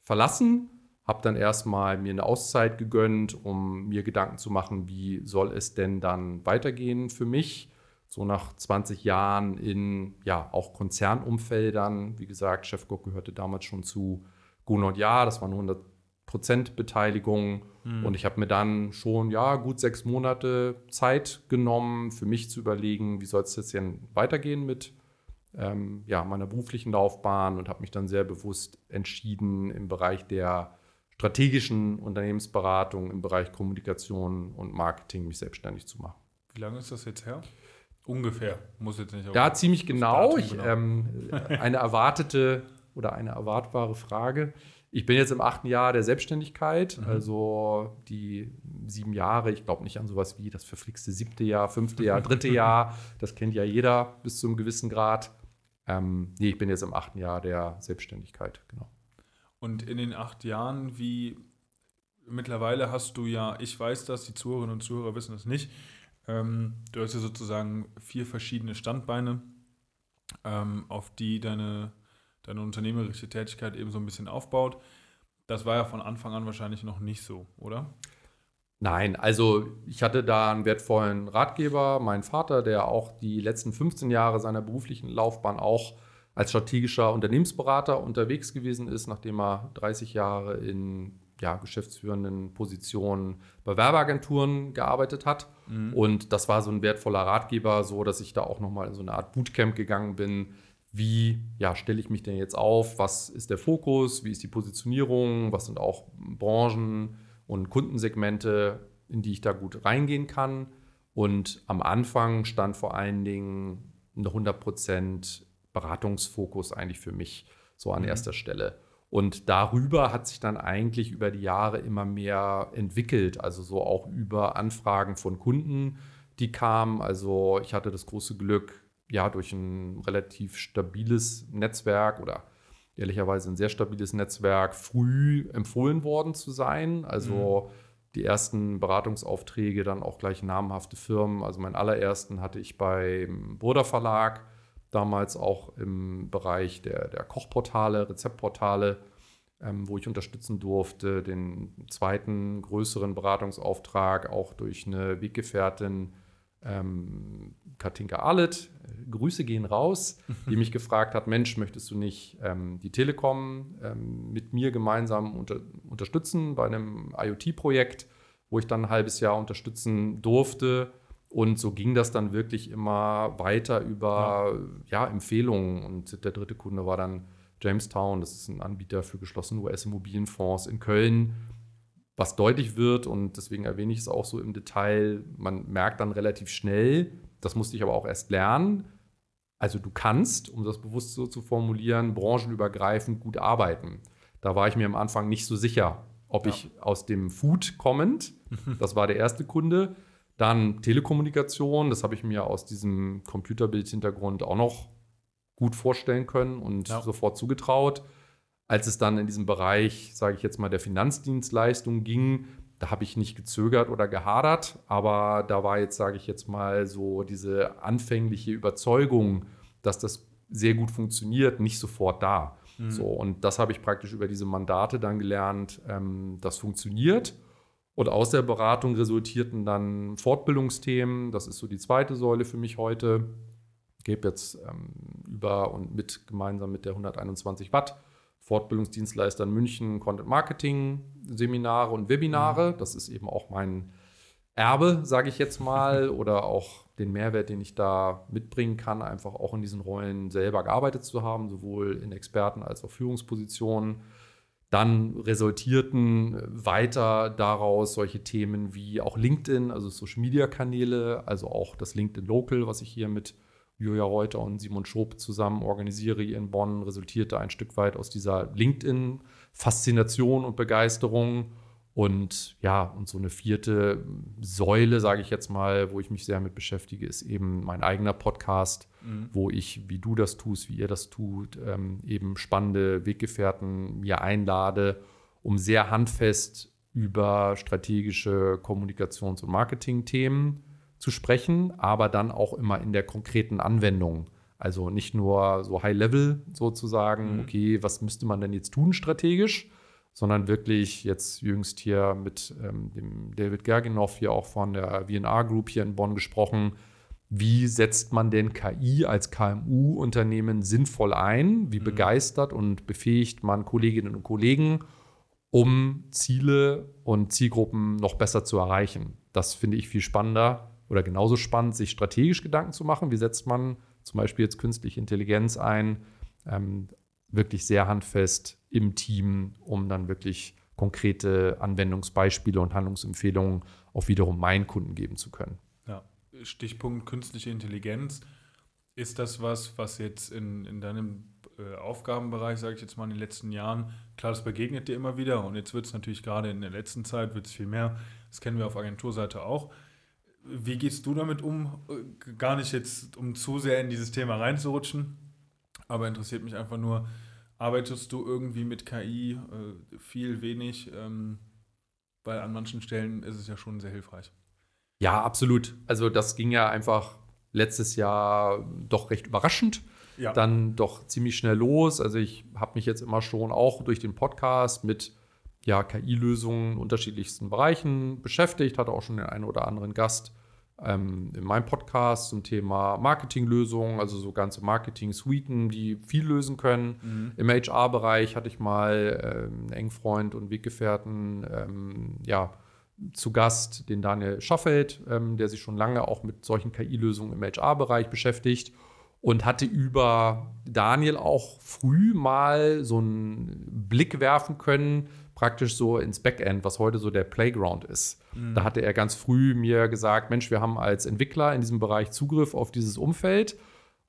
verlassen habe dann erstmal mir eine Auszeit gegönnt, um mir Gedanken zu machen, wie soll es denn dann weitergehen für mich. So nach 20 Jahren in ja auch Konzernumfeldern. Wie gesagt, Chefcook gehörte damals schon zu Gunot Ja, das war eine 100% Beteiligung. Mhm. Und ich habe mir dann schon ja gut sechs Monate Zeit genommen, für mich zu überlegen, wie soll es jetzt denn weitergehen mit ähm, ja, meiner beruflichen Laufbahn und habe mich dann sehr bewusst entschieden, im Bereich der strategischen Unternehmensberatung im Bereich Kommunikation und Marketing mich selbstständig zu machen. Wie lange ist das jetzt her? Ungefähr, muss jetzt nicht. Ja, ziemlich genau. Ich, genau. ähm, eine erwartete oder eine erwartbare Frage. Ich bin jetzt im achten Jahr der Selbstständigkeit, mhm. also die sieben Jahre. Ich glaube nicht an sowas wie das verflixte siebte Jahr, fünfte Jahr, dritte [LAUGHS] Jahr. Das kennt ja jeder bis zu einem gewissen Grad. Ähm, nee, ich bin jetzt im achten Jahr der Selbstständigkeit, genau. Und in den acht Jahren, wie mittlerweile hast du ja, ich weiß das, die Zuhörerinnen und Zuhörer wissen das nicht, ähm, du hast ja sozusagen vier verschiedene Standbeine, ähm, auf die deine, deine unternehmerische Tätigkeit eben so ein bisschen aufbaut. Das war ja von Anfang an wahrscheinlich noch nicht so, oder? Nein, also ich hatte da einen wertvollen Ratgeber, meinen Vater, der auch die letzten 15 Jahre seiner beruflichen Laufbahn auch als strategischer Unternehmensberater unterwegs gewesen ist, nachdem er 30 Jahre in ja, geschäftsführenden Positionen bei Werbeagenturen gearbeitet hat. Mhm. Und das war so ein wertvoller Ratgeber, so dass ich da auch nochmal in so eine Art Bootcamp gegangen bin. Wie ja, stelle ich mich denn jetzt auf? Was ist der Fokus? Wie ist die Positionierung? Was sind auch Branchen und Kundensegmente, in die ich da gut reingehen kann? Und am Anfang stand vor allen Dingen eine 100 Prozent Beratungsfokus eigentlich für mich so an mhm. erster Stelle. Und darüber hat sich dann eigentlich über die Jahre immer mehr entwickelt, also so auch über Anfragen von Kunden, die kamen. Also ich hatte das große Glück, ja, durch ein relativ stabiles Netzwerk oder ehrlicherweise ein sehr stabiles Netzwerk früh empfohlen worden zu sein. Also mhm. die ersten Beratungsaufträge dann auch gleich namhafte Firmen. Also meinen allerersten hatte ich beim Bruder Verlag damals auch im Bereich der, der Kochportale, Rezeptportale, ähm, wo ich unterstützen durfte. Den zweiten größeren Beratungsauftrag auch durch eine Weggefährtin, ähm, Katinka Arlet, Grüße gehen raus, [LAUGHS] die mich gefragt hat, Mensch, möchtest du nicht ähm, die Telekom ähm, mit mir gemeinsam unter, unterstützen bei einem IoT-Projekt, wo ich dann ein halbes Jahr unterstützen durfte. Und so ging das dann wirklich immer weiter über ja. ja Empfehlungen. Und der dritte Kunde war dann Jamestown, das ist ein Anbieter für geschlossene US-Immobilienfonds in Köln, was deutlich wird und deswegen erwähne ich es auch so im Detail. Man merkt dann relativ schnell, das musste ich aber auch erst lernen. Also du kannst, um das bewusst so zu formulieren, branchenübergreifend gut arbeiten. Da war ich mir am Anfang nicht so sicher, ob ja. ich aus dem Food kommend, [LAUGHS] das war der erste Kunde, dann Telekommunikation, das habe ich mir aus diesem Computerbildhintergrund auch noch gut vorstellen können und ja. sofort zugetraut. Als es dann in diesem Bereich, sage ich jetzt mal, der Finanzdienstleistung ging, da habe ich nicht gezögert oder gehadert, aber da war jetzt, sage ich jetzt mal, so diese anfängliche Überzeugung, dass das sehr gut funktioniert, nicht sofort da. Mhm. So, und das habe ich praktisch über diese Mandate dann gelernt, ähm, das funktioniert. Und aus der Beratung resultierten dann Fortbildungsthemen. Das ist so die zweite Säule für mich heute. Ich gebe jetzt ähm, über und mit gemeinsam mit der 121 Watt Fortbildungsdienstleister in München Content Marketing Seminare und Webinare. Mhm. Das ist eben auch mein Erbe, sage ich jetzt mal, [LAUGHS] oder auch den Mehrwert, den ich da mitbringen kann, einfach auch in diesen Rollen selber gearbeitet zu haben, sowohl in Experten als auch Führungspositionen. Dann resultierten weiter daraus solche Themen wie auch LinkedIn, also Social Media Kanäle, also auch das LinkedIn Local, was ich hier mit Julia Reuter und Simon Schob zusammen organisiere hier in Bonn, resultierte ein Stück weit aus dieser LinkedIn-Faszination und Begeisterung. Und ja, und so eine vierte Säule, sage ich jetzt mal, wo ich mich sehr mit beschäftige, ist eben mein eigener Podcast, mhm. wo ich, wie du das tust, wie ihr das tut, ähm, eben spannende Weggefährten mir einlade, um sehr handfest über strategische Kommunikations- und Marketing-Themen zu sprechen, aber dann auch immer in der konkreten Anwendung. Also nicht nur so High-Level sozusagen, mhm. okay, was müsste man denn jetzt tun strategisch, sondern wirklich jetzt jüngst hier mit ähm, dem David Gerginow hier auch von der VNR Group hier in Bonn gesprochen. Wie setzt man denn KI als KMU-Unternehmen sinnvoll ein? Wie mhm. begeistert und befähigt man Kolleginnen und Kollegen, um Ziele und Zielgruppen noch besser zu erreichen? Das finde ich viel spannender oder genauso spannend, sich strategisch Gedanken zu machen. Wie setzt man zum Beispiel jetzt künstliche Intelligenz ein? Ähm, wirklich sehr handfest im Team, um dann wirklich konkrete Anwendungsbeispiele und Handlungsempfehlungen auch wiederum meinen Kunden geben zu können. Ja, Stichpunkt künstliche Intelligenz. Ist das was, was jetzt in, in deinem äh, Aufgabenbereich, sage ich jetzt mal, in den letzten Jahren, klar, das begegnet dir immer wieder und jetzt wird es natürlich gerade in der letzten Zeit, wird es viel mehr, das kennen wir auf Agenturseite auch. Wie gehst du damit um? Gar nicht jetzt, um zu sehr in dieses Thema reinzurutschen, aber interessiert mich einfach nur, arbeitest du irgendwie mit KI äh, viel, wenig? Ähm, weil an manchen Stellen ist es ja schon sehr hilfreich. Ja, absolut. Also das ging ja einfach letztes Jahr doch recht überraschend. Ja. Dann doch ziemlich schnell los. Also ich habe mich jetzt immer schon auch durch den Podcast mit ja, KI-Lösungen in unterschiedlichsten Bereichen beschäftigt, hatte auch schon den einen oder anderen Gast ähm, in meinem Podcast zum Thema Marketinglösungen, also so ganze Marketing-Suiten, die viel lösen können. Mhm. Im HR-Bereich hatte ich mal ähm, einen engen Freund und Weggefährten, ähm, ja, zu Gast, den Daniel Schaffeld, ähm, der sich schon lange auch mit solchen KI-Lösungen im HR-Bereich beschäftigt und hatte über Daniel auch früh mal so einen Blick werfen können, praktisch so ins Backend, was heute so der Playground ist. Mhm. Da hatte er ganz früh mir gesagt, Mensch, wir haben als Entwickler in diesem Bereich Zugriff auf dieses Umfeld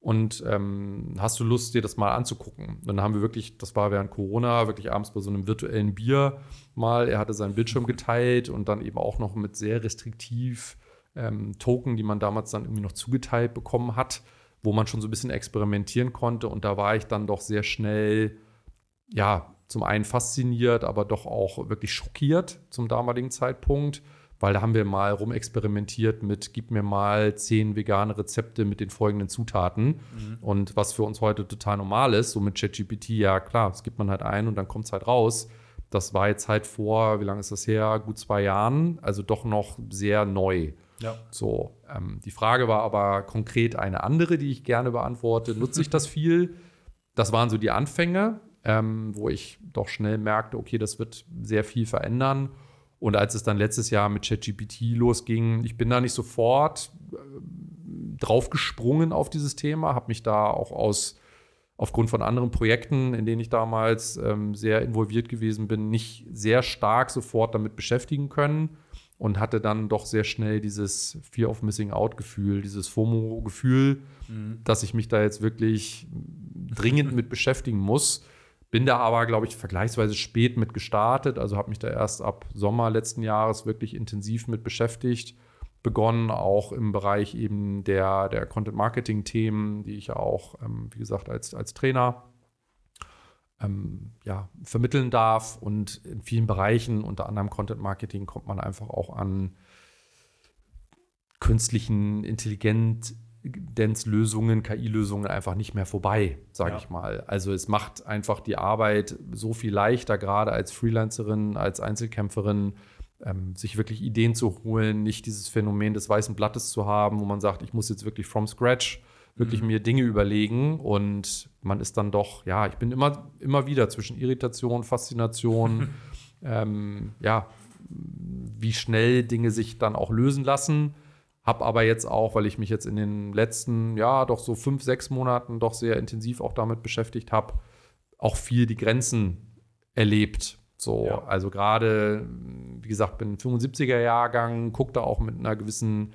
und ähm, hast du Lust, dir das mal anzugucken? Und dann haben wir wirklich, das war während Corona, wirklich abends bei so einem virtuellen Bier mal, er hatte seinen Bildschirm geteilt und dann eben auch noch mit sehr restriktiv ähm, Token, die man damals dann irgendwie noch zugeteilt bekommen hat, wo man schon so ein bisschen experimentieren konnte. Und da war ich dann doch sehr schnell, ja, zum einen fasziniert, aber doch auch wirklich schockiert zum damaligen Zeitpunkt, weil da haben wir mal rumexperimentiert mit, gib mir mal zehn vegane Rezepte mit den folgenden Zutaten. Mhm. Und was für uns heute total normal ist, so mit ChatGPT, ja klar, das gibt man halt ein und dann kommt es halt raus. Das war jetzt halt vor, wie lange ist das her? Gut zwei Jahren, also doch noch sehr neu. Ja. So, ähm, die Frage war aber konkret eine andere, die ich gerne beantworte. Nutze ich das [LAUGHS] viel? Das waren so die Anfänge, ähm, wo ich doch schnell merkte, okay, das wird sehr viel verändern. Und als es dann letztes Jahr mit ChatGPT losging, ich bin da nicht sofort äh, draufgesprungen auf dieses Thema, habe mich da auch aus aufgrund von anderen Projekten, in denen ich damals ähm, sehr involviert gewesen bin, nicht sehr stark sofort damit beschäftigen können und hatte dann doch sehr schnell dieses Fear of Missing Out Gefühl, dieses FOMO-Gefühl, mhm. dass ich mich da jetzt wirklich dringend mit beschäftigen muss. Bin da aber, glaube ich, vergleichsweise spät mit gestartet. Also habe mich da erst ab Sommer letzten Jahres wirklich intensiv mit beschäftigt. Begonnen auch im Bereich eben der, der Content-Marketing-Themen, die ich ja auch, ähm, wie gesagt, als, als Trainer ähm, ja, vermitteln darf. Und in vielen Bereichen, unter anderem Content Marketing, kommt man einfach auch an künstlichen Intelligenzlösungen, KI-Lösungen einfach nicht mehr vorbei, sage ja. ich mal. Also es macht einfach die Arbeit so viel leichter, gerade als Freelancerin, als Einzelkämpferin, ähm, sich wirklich Ideen zu holen, nicht dieses Phänomen des weißen Blattes zu haben, wo man sagt, ich muss jetzt wirklich from scratch wirklich mhm. mir Dinge überlegen und man ist dann doch, ja, ich bin immer, immer wieder zwischen Irritation, Faszination, [LAUGHS] ähm, ja, wie schnell Dinge sich dann auch lösen lassen. Hab aber jetzt auch, weil ich mich jetzt in den letzten, ja, doch so fünf, sechs Monaten doch sehr intensiv auch damit beschäftigt habe, auch viel die Grenzen erlebt. So, ja. also gerade, wie gesagt, bin 75er Jahrgang, gucke da auch mit einer gewissen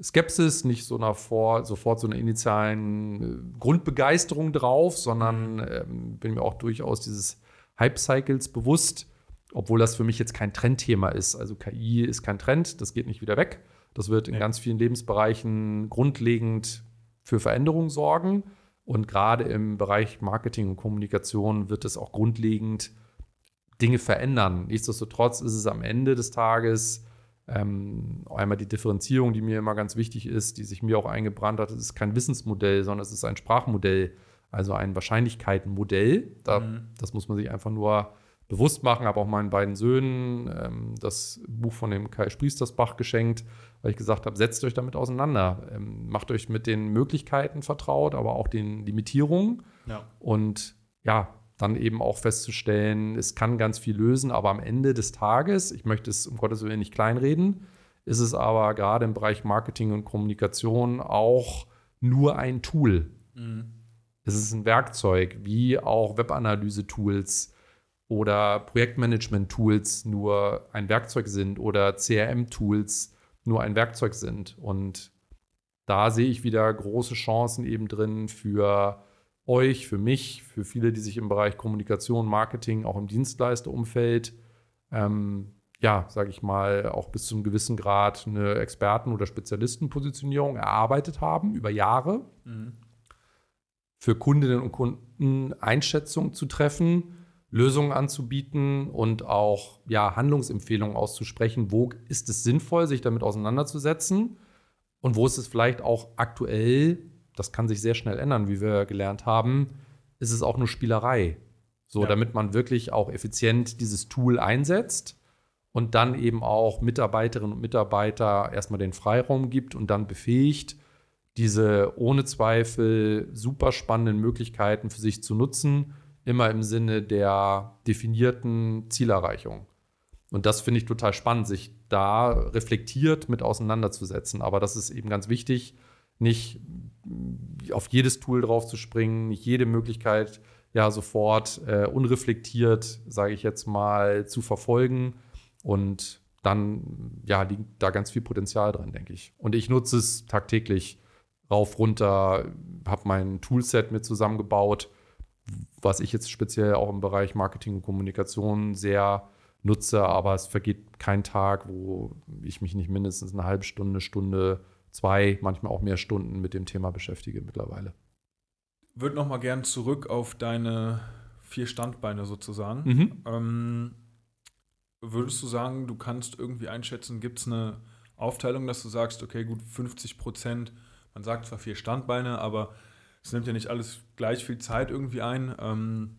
Skepsis, nicht so einer vor, sofort so einer initialen äh, Grundbegeisterung drauf, sondern mhm. ähm, bin mir auch durchaus dieses Hype-Cycles bewusst, obwohl das für mich jetzt kein Trendthema ist. Also KI ist kein Trend, das geht nicht wieder weg. Das wird in nee. ganz vielen Lebensbereichen grundlegend für Veränderungen sorgen. Und gerade im Bereich Marketing und Kommunikation wird es auch grundlegend Dinge verändern. Nichtsdestotrotz ist es am Ende des Tages ähm, einmal die Differenzierung, die mir immer ganz wichtig ist, die sich mir auch eingebrannt hat. Es ist kein Wissensmodell, sondern es ist ein Sprachmodell, also ein Wahrscheinlichkeitenmodell. Da, mhm. Das muss man sich einfach nur bewusst machen. Habe auch meinen beiden Söhnen ähm, das Buch von dem Kai Spriestersbach geschenkt, weil ich gesagt habe, setzt euch damit auseinander. Ähm, macht euch mit den Möglichkeiten vertraut, aber auch den Limitierungen. Ja. Und ja, dann eben auch festzustellen, es kann ganz viel lösen, aber am Ende des Tages, ich möchte es um Gottes Willen nicht kleinreden, ist es aber gerade im Bereich Marketing und Kommunikation auch nur ein Tool. Mhm. Es ist ein Werkzeug, wie auch Webanalyse-Tools oder Projektmanagement-Tools nur ein Werkzeug sind oder CRM-Tools nur ein Werkzeug sind. Und da sehe ich wieder große Chancen eben drin für euch, für mich, für viele, die sich im Bereich Kommunikation, Marketing, auch im Dienstleisterumfeld, ähm, ja, sage ich mal, auch bis zu einem gewissen Grad eine Experten- oder Spezialistenpositionierung erarbeitet haben über Jahre. Mhm. Für Kundinnen und Kunden Einschätzungen zu treffen, Lösungen anzubieten und auch ja, Handlungsempfehlungen auszusprechen. Wo ist es sinnvoll, sich damit auseinanderzusetzen? Und wo ist es vielleicht auch aktuell das kann sich sehr schnell ändern, wie wir gelernt haben, ist es auch nur Spielerei. So, ja. damit man wirklich auch effizient dieses Tool einsetzt und dann eben auch Mitarbeiterinnen und Mitarbeiter erstmal den Freiraum gibt und dann befähigt, diese ohne Zweifel super spannenden Möglichkeiten für sich zu nutzen, immer im Sinne der definierten Zielerreichung. Und das finde ich total spannend, sich da reflektiert mit auseinanderzusetzen. Aber das ist eben ganz wichtig, nicht auf jedes Tool drauf zu springen, nicht jede Möglichkeit ja sofort äh, unreflektiert, sage ich jetzt mal, zu verfolgen. Und dann ja, liegt da ganz viel Potenzial drin, denke ich. Und ich nutze es tagtäglich rauf, runter, habe mein Toolset mit zusammengebaut, was ich jetzt speziell auch im Bereich Marketing und Kommunikation sehr nutze, aber es vergeht kein Tag, wo ich mich nicht mindestens eine halbe Stunde, Stunde zwei, manchmal auch mehr Stunden mit dem Thema beschäftige mittlerweile. Würde noch mal gern zurück auf deine vier Standbeine sozusagen. Mhm. Ähm, würdest du sagen, du kannst irgendwie einschätzen, gibt es eine Aufteilung, dass du sagst, okay, gut, 50 Prozent, man sagt zwar vier Standbeine, aber es nimmt ja nicht alles gleich viel Zeit irgendwie ein. Ähm,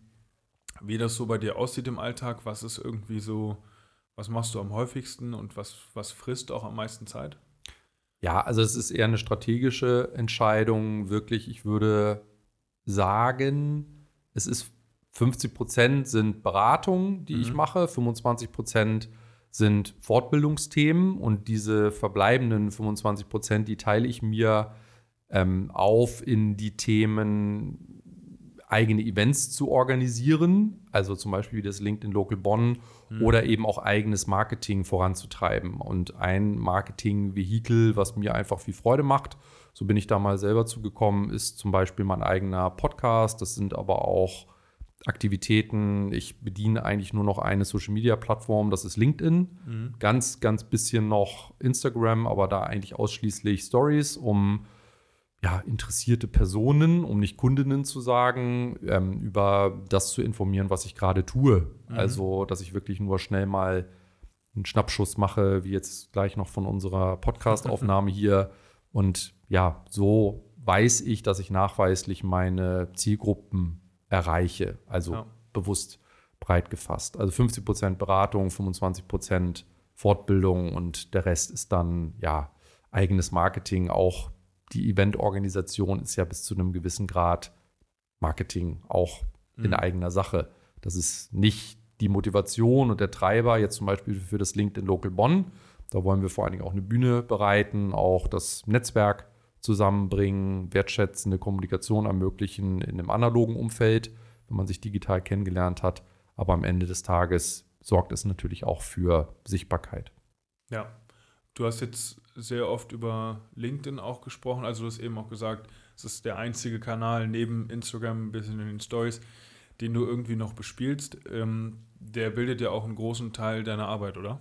wie das so bei dir aussieht im Alltag, was ist irgendwie so, was machst du am häufigsten und was, was frisst auch am meisten Zeit? Ja, also es ist eher eine strategische Entscheidung. Wirklich, ich würde sagen, es ist 50 Prozent sind Beratungen, die mhm. ich mache, 25 Prozent sind Fortbildungsthemen und diese verbleibenden 25 Prozent, die teile ich mir ähm, auf in die Themen eigene Events zu organisieren, also zum Beispiel wie das LinkedIn Local Bonn mhm. oder eben auch eigenes Marketing voranzutreiben. Und ein Marketing-Vehikel, was mir einfach viel Freude macht, so bin ich da mal selber zugekommen, ist zum Beispiel mein eigener Podcast. Das sind aber auch Aktivitäten. Ich bediene eigentlich nur noch eine Social-Media-Plattform, das ist LinkedIn. Mhm. Ganz, ganz bisschen noch Instagram, aber da eigentlich ausschließlich Stories, um ja, interessierte Personen, um nicht Kundinnen zu sagen, ähm, über das zu informieren, was ich gerade tue. Mhm. Also, dass ich wirklich nur schnell mal einen Schnappschuss mache, wie jetzt gleich noch von unserer Podcast-Aufnahme [LAUGHS] hier. Und ja, so weiß ich, dass ich nachweislich meine Zielgruppen erreiche. Also ja. bewusst breit gefasst. Also 50 Prozent Beratung, 25 Prozent Fortbildung und der Rest ist dann ja eigenes Marketing, auch die Eventorganisation ist ja bis zu einem gewissen Grad Marketing, auch mhm. in eigener Sache. Das ist nicht die Motivation und der Treiber, jetzt zum Beispiel für das LinkedIn Local Bonn. Da wollen wir vor allen Dingen auch eine Bühne bereiten, auch das Netzwerk zusammenbringen, wertschätzende Kommunikation ermöglichen in einem analogen Umfeld, wenn man sich digital kennengelernt hat. Aber am Ende des Tages sorgt es natürlich auch für Sichtbarkeit. Ja, du hast jetzt sehr oft über LinkedIn auch gesprochen. Also du hast eben auch gesagt, es ist der einzige Kanal neben Instagram ein bisschen in den Stories, den du irgendwie noch bespielst. Ähm, der bildet ja auch einen großen Teil deiner Arbeit, oder?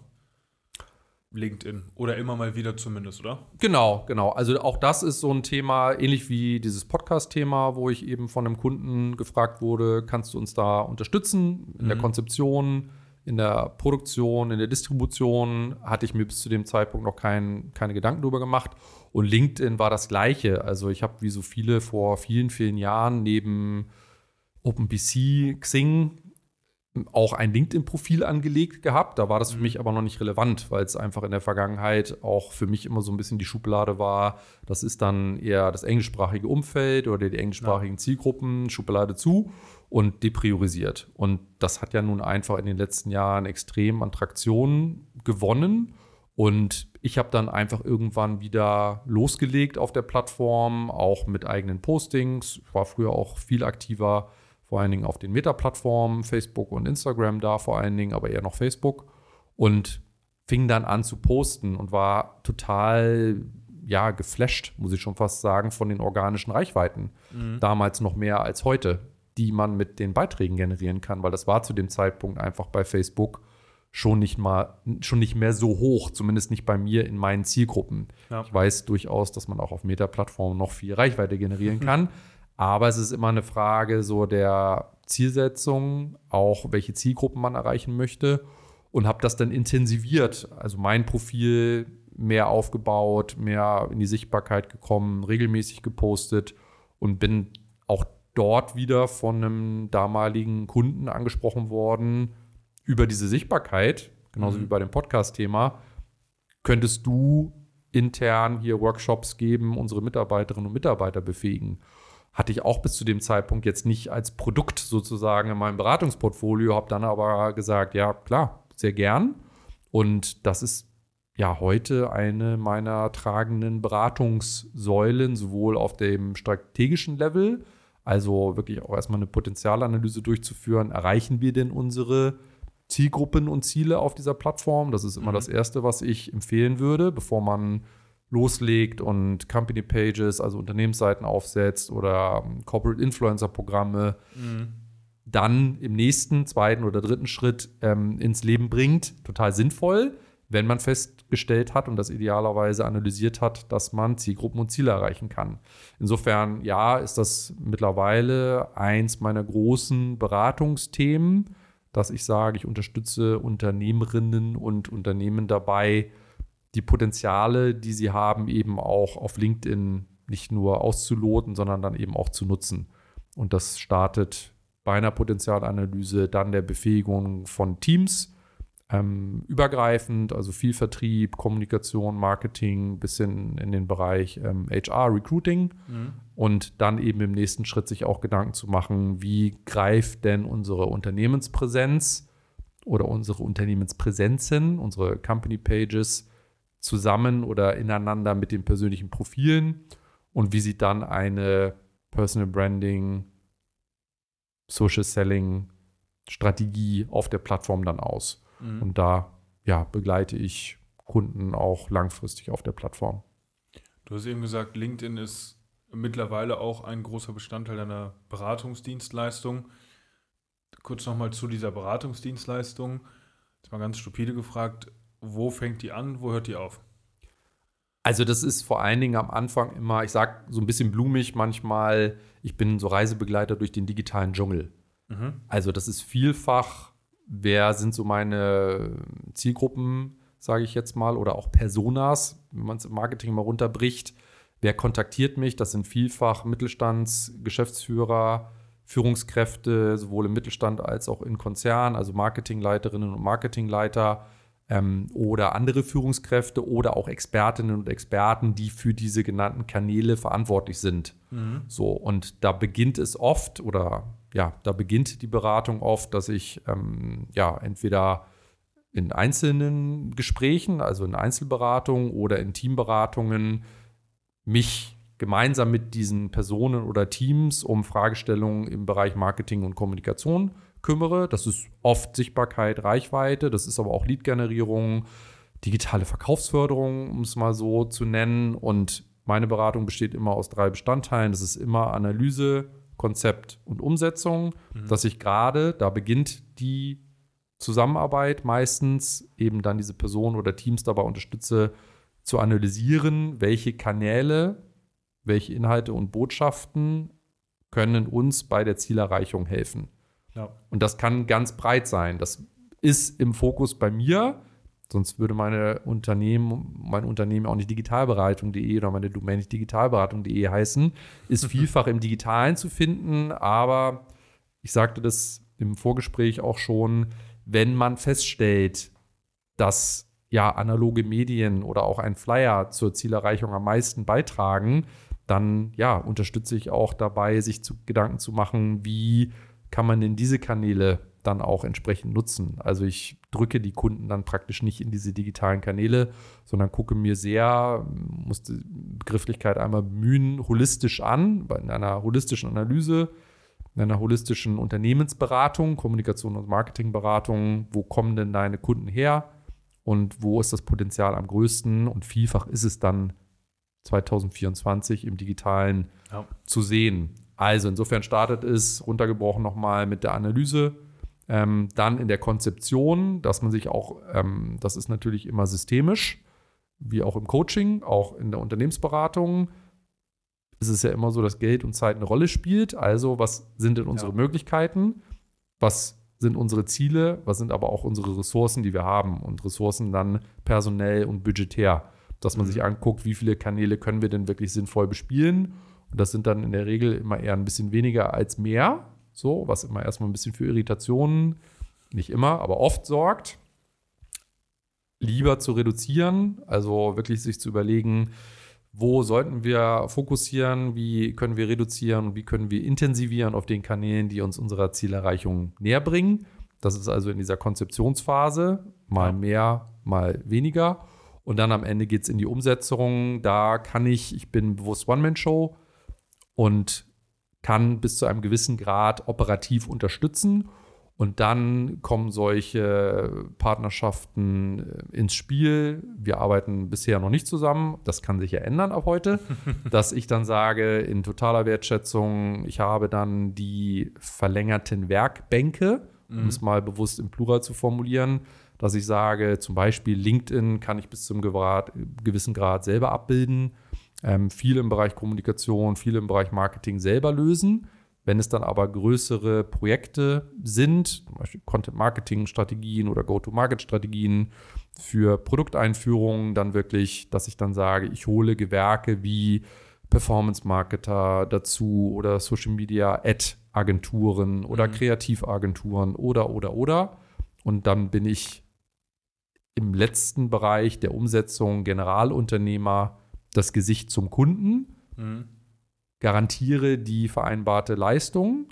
LinkedIn oder immer mal wieder zumindest, oder? Genau, genau. Also auch das ist so ein Thema, ähnlich wie dieses Podcast-Thema, wo ich eben von einem Kunden gefragt wurde, kannst du uns da unterstützen in mhm. der Konzeption? In der Produktion, in der Distribution hatte ich mir bis zu dem Zeitpunkt noch kein, keine Gedanken darüber gemacht. Und LinkedIn war das Gleiche. Also ich habe wie so viele vor vielen, vielen Jahren neben OpenBC, Xing auch ein LinkedIn-Profil angelegt gehabt. Da war das für mhm. mich aber noch nicht relevant, weil es einfach in der Vergangenheit auch für mich immer so ein bisschen die Schublade war. Das ist dann eher das englischsprachige Umfeld oder die englischsprachigen Zielgruppen, Schublade zu und depriorisiert. Und das hat ja nun einfach in den letzten Jahren extrem an Traktion gewonnen. Und ich habe dann einfach irgendwann wieder losgelegt auf der Plattform, auch mit eigenen Postings. Ich war früher auch viel aktiver, vor allen Dingen auf den Meta-Plattformen, Facebook und Instagram da vor allen Dingen, aber eher noch Facebook. Und fing dann an zu posten und war total ja, geflasht, muss ich schon fast sagen, von den organischen Reichweiten. Mhm. Damals noch mehr als heute die man mit den Beiträgen generieren kann, weil das war zu dem Zeitpunkt einfach bei Facebook schon nicht mal, schon nicht mehr so hoch, zumindest nicht bei mir in meinen Zielgruppen. Ja. Ich weiß durchaus, dass man auch auf Meta-Plattformen noch viel Reichweite generieren [LAUGHS] kann. Aber es ist immer eine Frage so der Zielsetzung, auch welche Zielgruppen man erreichen möchte. Und habe das dann intensiviert. Also mein Profil mehr aufgebaut, mehr in die Sichtbarkeit gekommen, regelmäßig gepostet und bin auch dort wieder von einem damaligen Kunden angesprochen worden über diese Sichtbarkeit, genauso mhm. wie bei dem Podcast-Thema. Könntest du intern hier Workshops geben, unsere Mitarbeiterinnen und Mitarbeiter befähigen? Hatte ich auch bis zu dem Zeitpunkt jetzt nicht als Produkt sozusagen in meinem Beratungsportfolio, habe dann aber gesagt, ja klar, sehr gern. Und das ist ja heute eine meiner tragenden Beratungssäulen, sowohl auf dem strategischen Level, also wirklich auch erstmal eine Potenzialanalyse durchzuführen. Erreichen wir denn unsere Zielgruppen und Ziele auf dieser Plattform? Das ist immer mhm. das Erste, was ich empfehlen würde, bevor man loslegt und Company Pages, also Unternehmensseiten aufsetzt oder ähm, Corporate Influencer Programme. Mhm. Dann im nächsten, zweiten oder dritten Schritt ähm, ins Leben bringt. Total sinnvoll, wenn man fest gestellt hat und das idealerweise analysiert hat, dass man Zielgruppen und Ziele erreichen kann. Insofern, ja, ist das mittlerweile eins meiner großen Beratungsthemen, dass ich sage, ich unterstütze Unternehmerinnen und Unternehmen dabei, die Potenziale, die sie haben, eben auch auf LinkedIn nicht nur auszuloten, sondern dann eben auch zu nutzen. Und das startet bei einer Potenzialanalyse, dann der Befähigung von Teams, ähm, übergreifend, also viel Vertrieb, Kommunikation, Marketing, bis hin in den Bereich ähm, HR, Recruiting mhm. und dann eben im nächsten Schritt sich auch Gedanken zu machen, wie greift denn unsere Unternehmenspräsenz oder unsere Unternehmenspräsenzen, unsere Company Pages zusammen oder ineinander mit den persönlichen Profilen und wie sieht dann eine Personal Branding, Social Selling Strategie auf der Plattform dann aus. Mhm. Und da ja, begleite ich Kunden auch langfristig auf der Plattform. Du hast eben gesagt, LinkedIn ist mittlerweile auch ein großer Bestandteil deiner Beratungsdienstleistung. Kurz nochmal zu dieser Beratungsdienstleistung. Jetzt mal ganz stupide gefragt, wo fängt die an, wo hört die auf? Also das ist vor allen Dingen am Anfang immer, ich sage so ein bisschen blumig manchmal, ich bin so Reisebegleiter durch den digitalen Dschungel. Mhm. Also das ist vielfach, wer sind so meine Zielgruppen, sage ich jetzt mal, oder auch Personas, wenn man es im Marketing mal runterbricht. Wer kontaktiert mich? Das sind vielfach Mittelstandsgeschäftsführer, Führungskräfte, sowohl im Mittelstand als auch in Konzernen, also Marketingleiterinnen und Marketingleiter ähm, oder andere Führungskräfte oder auch Expertinnen und Experten, die für diese genannten Kanäle verantwortlich sind. Mhm. So, und da beginnt es oft oder ja, da beginnt die Beratung oft, dass ich ähm, ja entweder in einzelnen Gesprächen, also in Einzelberatungen oder in Teamberatungen, mich gemeinsam mit diesen Personen oder Teams um Fragestellungen im Bereich Marketing und Kommunikation kümmere. Das ist oft Sichtbarkeit, Reichweite, das ist aber auch Lead-Generierung, digitale Verkaufsförderung, um es mal so zu nennen. Und meine Beratung besteht immer aus drei Bestandteilen. Das ist immer Analyse, Konzept und Umsetzung, mhm. dass ich gerade, da beginnt die Zusammenarbeit meistens, eben dann diese Personen oder Teams dabei unterstütze, zu analysieren, welche Kanäle, welche Inhalte und Botschaften können uns bei der Zielerreichung helfen. Ja. Und das kann ganz breit sein. Das ist im Fokus bei mir. Sonst würde meine Unternehmen, mein Unternehmen auch nicht digitalberatung.de oder meine Domain nicht digitalberatung.de heißen. Ist [LAUGHS] vielfach im Digitalen zu finden, aber ich sagte das im Vorgespräch auch schon, wenn man feststellt, dass ja analoge Medien oder auch ein Flyer zur Zielerreichung am meisten beitragen, dann ja unterstütze ich auch dabei, sich zu, Gedanken zu machen, wie kann man denn diese Kanäle dann auch entsprechend nutzen. Also ich drücke die Kunden dann praktisch nicht in diese digitalen Kanäle, sondern gucke mir sehr, muss die Begrifflichkeit einmal bemühen, holistisch an, in einer holistischen Analyse, in einer holistischen Unternehmensberatung, Kommunikation und Marketingberatung, wo kommen denn deine Kunden her und wo ist das Potenzial am größten und vielfach ist es dann 2024 im digitalen ja. zu sehen. Also insofern startet es runtergebrochen nochmal mit der Analyse, ähm, dann in der Konzeption, dass man sich auch, ähm, das ist natürlich immer systemisch, wie auch im Coaching, auch in der Unternehmensberatung, ist es ja immer so, dass Geld und Zeit eine Rolle spielt. Also was sind denn unsere ja. Möglichkeiten? Was sind unsere Ziele? Was sind aber auch unsere Ressourcen, die wir haben? Und Ressourcen dann personell und budgetär, dass man mhm. sich anguckt, wie viele Kanäle können wir denn wirklich sinnvoll bespielen und das sind dann in der Regel immer eher ein bisschen weniger als mehr, so, was immer erstmal ein bisschen für Irritationen, nicht immer, aber oft sorgt. Lieber zu reduzieren, also wirklich sich zu überlegen, wo sollten wir fokussieren, wie können wir reduzieren wie können wir intensivieren auf den Kanälen, die uns unserer Zielerreichung näher bringen. Das ist also in dieser Konzeptionsphase, mal mehr, mal weniger. Und dann am Ende geht es in die Umsetzung. Da kann ich, ich bin bewusst One-Man-Show, und kann bis zu einem gewissen Grad operativ unterstützen. Und dann kommen solche Partnerschaften äh, ins Spiel. Wir arbeiten bisher noch nicht zusammen. Das kann sich ja ändern ab heute, [LAUGHS] dass ich dann sage, in totaler Wertschätzung, ich habe dann die verlängerten Werkbänke, um mhm. es mal bewusst im Plural zu formulieren, dass ich sage, zum Beispiel LinkedIn kann ich bis zum gewissen Grad selber abbilden ähm, viel im Bereich Kommunikation, viel im Bereich Marketing selber lösen. Wenn es dann aber größere Projekte sind, zum Beispiel Content-Marketing-Strategien oder Go-to-Market-Strategien für Produkteinführungen, dann wirklich, dass ich dann sage, ich hole Gewerke wie Performance-Marketer dazu oder Social-Media-Ad-Agenturen oder mhm. Kreativagenturen oder, oder, oder. Und dann bin ich im letzten Bereich der Umsetzung Generalunternehmer das Gesicht zum Kunden. Mhm garantiere die vereinbarte Leistung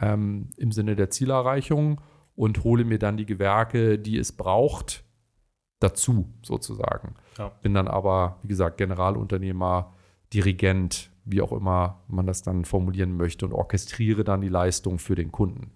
ähm, im Sinne der Zielerreichung und hole mir dann die Gewerke, die es braucht, dazu sozusagen. Ja. Bin dann aber, wie gesagt, Generalunternehmer, Dirigent, wie auch immer man das dann formulieren möchte und orchestriere dann die Leistung für den Kunden.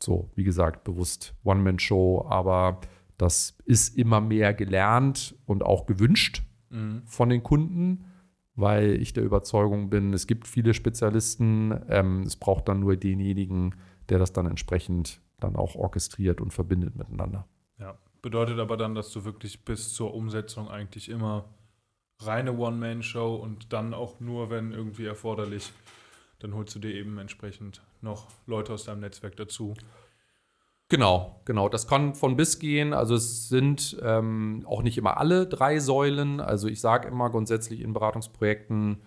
So, wie gesagt, bewusst One-Man-Show, aber das ist immer mehr gelernt und auch gewünscht mhm. von den Kunden weil ich der Überzeugung bin, es gibt viele Spezialisten, ähm, es braucht dann nur denjenigen, der das dann entsprechend dann auch orchestriert und verbindet miteinander. Ja, bedeutet aber dann, dass du wirklich bis zur Umsetzung eigentlich immer reine One-Man-Show und dann auch nur, wenn irgendwie erforderlich, dann holst du dir eben entsprechend noch Leute aus deinem Netzwerk dazu. Genau, genau. Das kann von bis gehen. Also es sind ähm, auch nicht immer alle drei Säulen. Also ich sage immer grundsätzlich in Beratungsprojekten,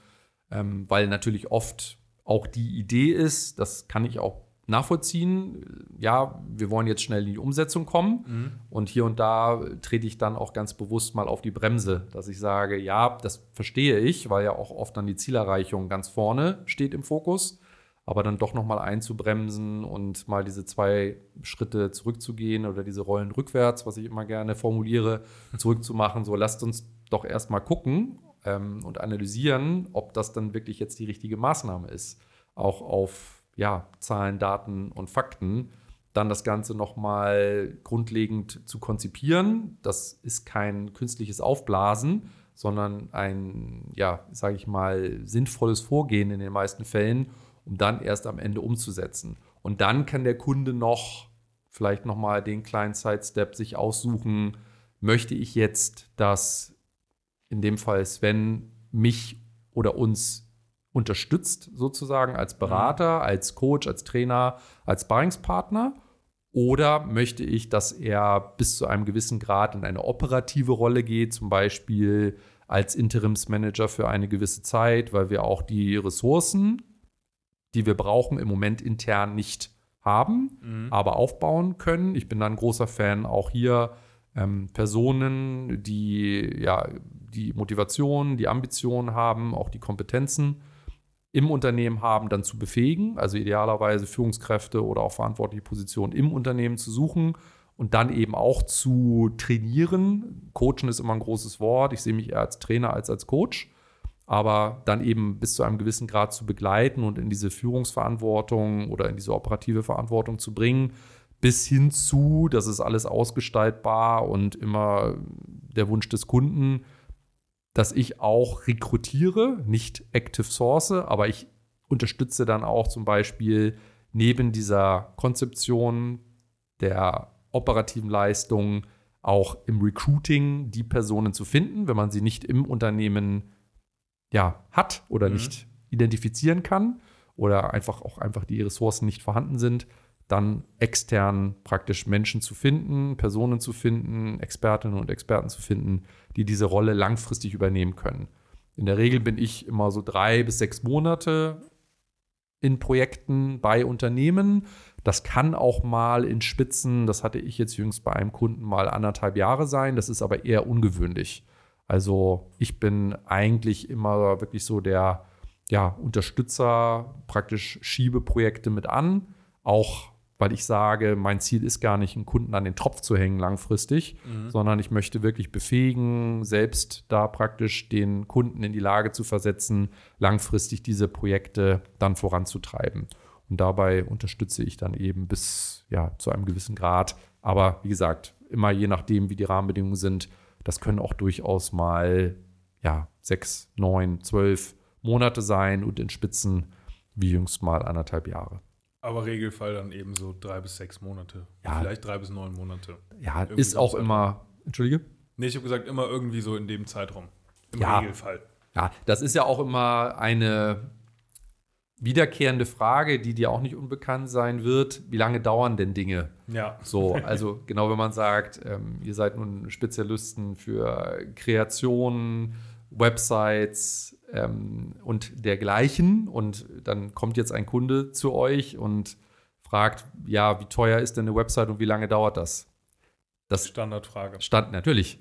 ähm, weil natürlich oft auch die Idee ist, das kann ich auch nachvollziehen. Ja, wir wollen jetzt schnell in die Umsetzung kommen. Mhm. Und hier und da trete ich dann auch ganz bewusst mal auf die Bremse, dass ich sage, ja, das verstehe ich, weil ja auch oft dann die Zielerreichung ganz vorne steht im Fokus aber dann doch nochmal einzubremsen und mal diese zwei Schritte zurückzugehen oder diese Rollen rückwärts, was ich immer gerne formuliere, [LAUGHS] zurückzumachen. So, lasst uns doch erstmal gucken ähm, und analysieren, ob das dann wirklich jetzt die richtige Maßnahme ist. Auch auf ja, Zahlen, Daten und Fakten. Dann das Ganze nochmal grundlegend zu konzipieren. Das ist kein künstliches Aufblasen, sondern ein, ja, sage ich mal, sinnvolles Vorgehen in den meisten Fällen um dann erst am Ende umzusetzen. Und dann kann der Kunde noch vielleicht nochmal den kleinen Sidestep sich aussuchen, möchte ich jetzt, dass in dem Fall Sven mich oder uns unterstützt, sozusagen als Berater, mhm. als Coach, als Trainer, als Sparringspartner? Oder möchte ich, dass er bis zu einem gewissen Grad in eine operative Rolle geht, zum Beispiel als Interimsmanager für eine gewisse Zeit, weil wir auch die Ressourcen die wir brauchen, im Moment intern nicht haben, mhm. aber aufbauen können. Ich bin dann ein großer Fan auch hier ähm, Personen, die ja die Motivation, die Ambition haben, auch die Kompetenzen im Unternehmen haben, dann zu befähigen, also idealerweise Führungskräfte oder auch verantwortliche Positionen im Unternehmen zu suchen und dann eben auch zu trainieren. Coachen ist immer ein großes Wort. Ich sehe mich eher als Trainer als als Coach aber dann eben bis zu einem gewissen Grad zu begleiten und in diese Führungsverantwortung oder in diese operative Verantwortung zu bringen, bis hin zu, das ist alles ausgestaltbar und immer der Wunsch des Kunden, dass ich auch rekrutiere, nicht Active Source, aber ich unterstütze dann auch zum Beispiel neben dieser Konzeption der operativen Leistung auch im Recruiting die Personen zu finden, wenn man sie nicht im Unternehmen ja, hat oder mhm. nicht identifizieren kann oder einfach auch einfach die Ressourcen nicht vorhanden sind, dann extern praktisch Menschen zu finden, Personen zu finden, Expertinnen und Experten zu finden, die diese Rolle langfristig übernehmen können. In der Regel bin ich immer so drei bis sechs Monate in Projekten bei Unternehmen. Das kann auch mal in Spitzen, das hatte ich jetzt jüngst bei einem Kunden mal anderthalb Jahre sein. Das ist aber eher ungewöhnlich. Also ich bin eigentlich immer wirklich so der ja, Unterstützer, praktisch schiebe Projekte mit an, auch weil ich sage, mein Ziel ist gar nicht, einen Kunden an den Tropf zu hängen langfristig, mhm. sondern ich möchte wirklich befähigen, selbst da praktisch den Kunden in die Lage zu versetzen, langfristig diese Projekte dann voranzutreiben. Und dabei unterstütze ich dann eben bis ja, zu einem gewissen Grad. Aber wie gesagt, immer je nachdem, wie die Rahmenbedingungen sind, das können auch durchaus mal ja, sechs, neun, zwölf Monate sein und in Spitzen wie jüngst mal anderthalb Jahre. Aber Regelfall dann eben so drei bis sechs Monate. Ja. Vielleicht drei bis neun Monate. Ja, irgendwie ist auch Zeitraum. immer. Entschuldige? Nee, ich habe gesagt, immer irgendwie so in dem Zeitraum. Im ja. Regelfall. Ja, das ist ja auch immer eine wiederkehrende Frage, die dir auch nicht unbekannt sein wird, wie lange dauern denn Dinge? Ja. So, also genau wenn man sagt, ähm, ihr seid nun Spezialisten für Kreation, Websites ähm, und dergleichen und dann kommt jetzt ein Kunde zu euch und fragt, ja, wie teuer ist denn eine Website und wie lange dauert das? Das Standardfrage. Stand natürlich.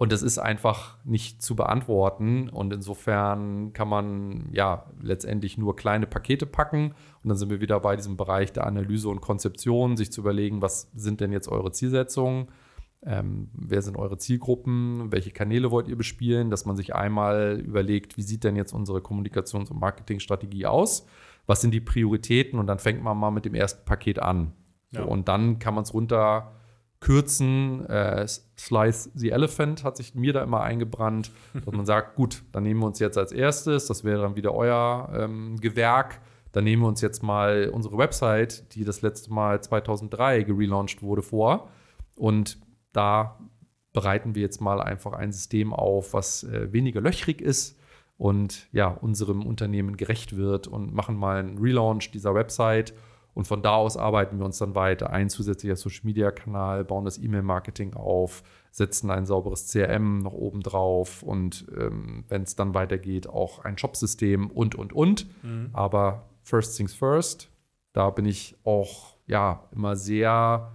Und das ist einfach nicht zu beantworten. Und insofern kann man ja letztendlich nur kleine Pakete packen. Und dann sind wir wieder bei diesem Bereich der Analyse und Konzeption, sich zu überlegen, was sind denn jetzt eure Zielsetzungen? Ähm, wer sind eure Zielgruppen? Welche Kanäle wollt ihr bespielen? Dass man sich einmal überlegt, wie sieht denn jetzt unsere Kommunikations- und Marketingstrategie aus? Was sind die Prioritäten? Und dann fängt man mal mit dem ersten Paket an. Ja. So, und dann kann man es runter kürzen. Äh, Slice the Elephant hat sich mir da immer eingebrannt, [LAUGHS] dass man sagt, gut, dann nehmen wir uns jetzt als erstes, das wäre dann wieder euer ähm, Gewerk, dann nehmen wir uns jetzt mal unsere Website, die das letzte Mal 2003 gelauncht wurde, vor. Und da bereiten wir jetzt mal einfach ein System auf, was äh, weniger löchrig ist und ja, unserem Unternehmen gerecht wird und machen mal einen Relaunch dieser Website und von da aus arbeiten wir uns dann weiter. Ein zusätzlicher Social Media Kanal, bauen das E-Mail-Marketing auf, setzen ein sauberes CRM noch oben drauf und ähm, wenn es dann weitergeht, auch ein Shopsystem und, und, und. Mhm. Aber first things first, da bin ich auch ja immer sehr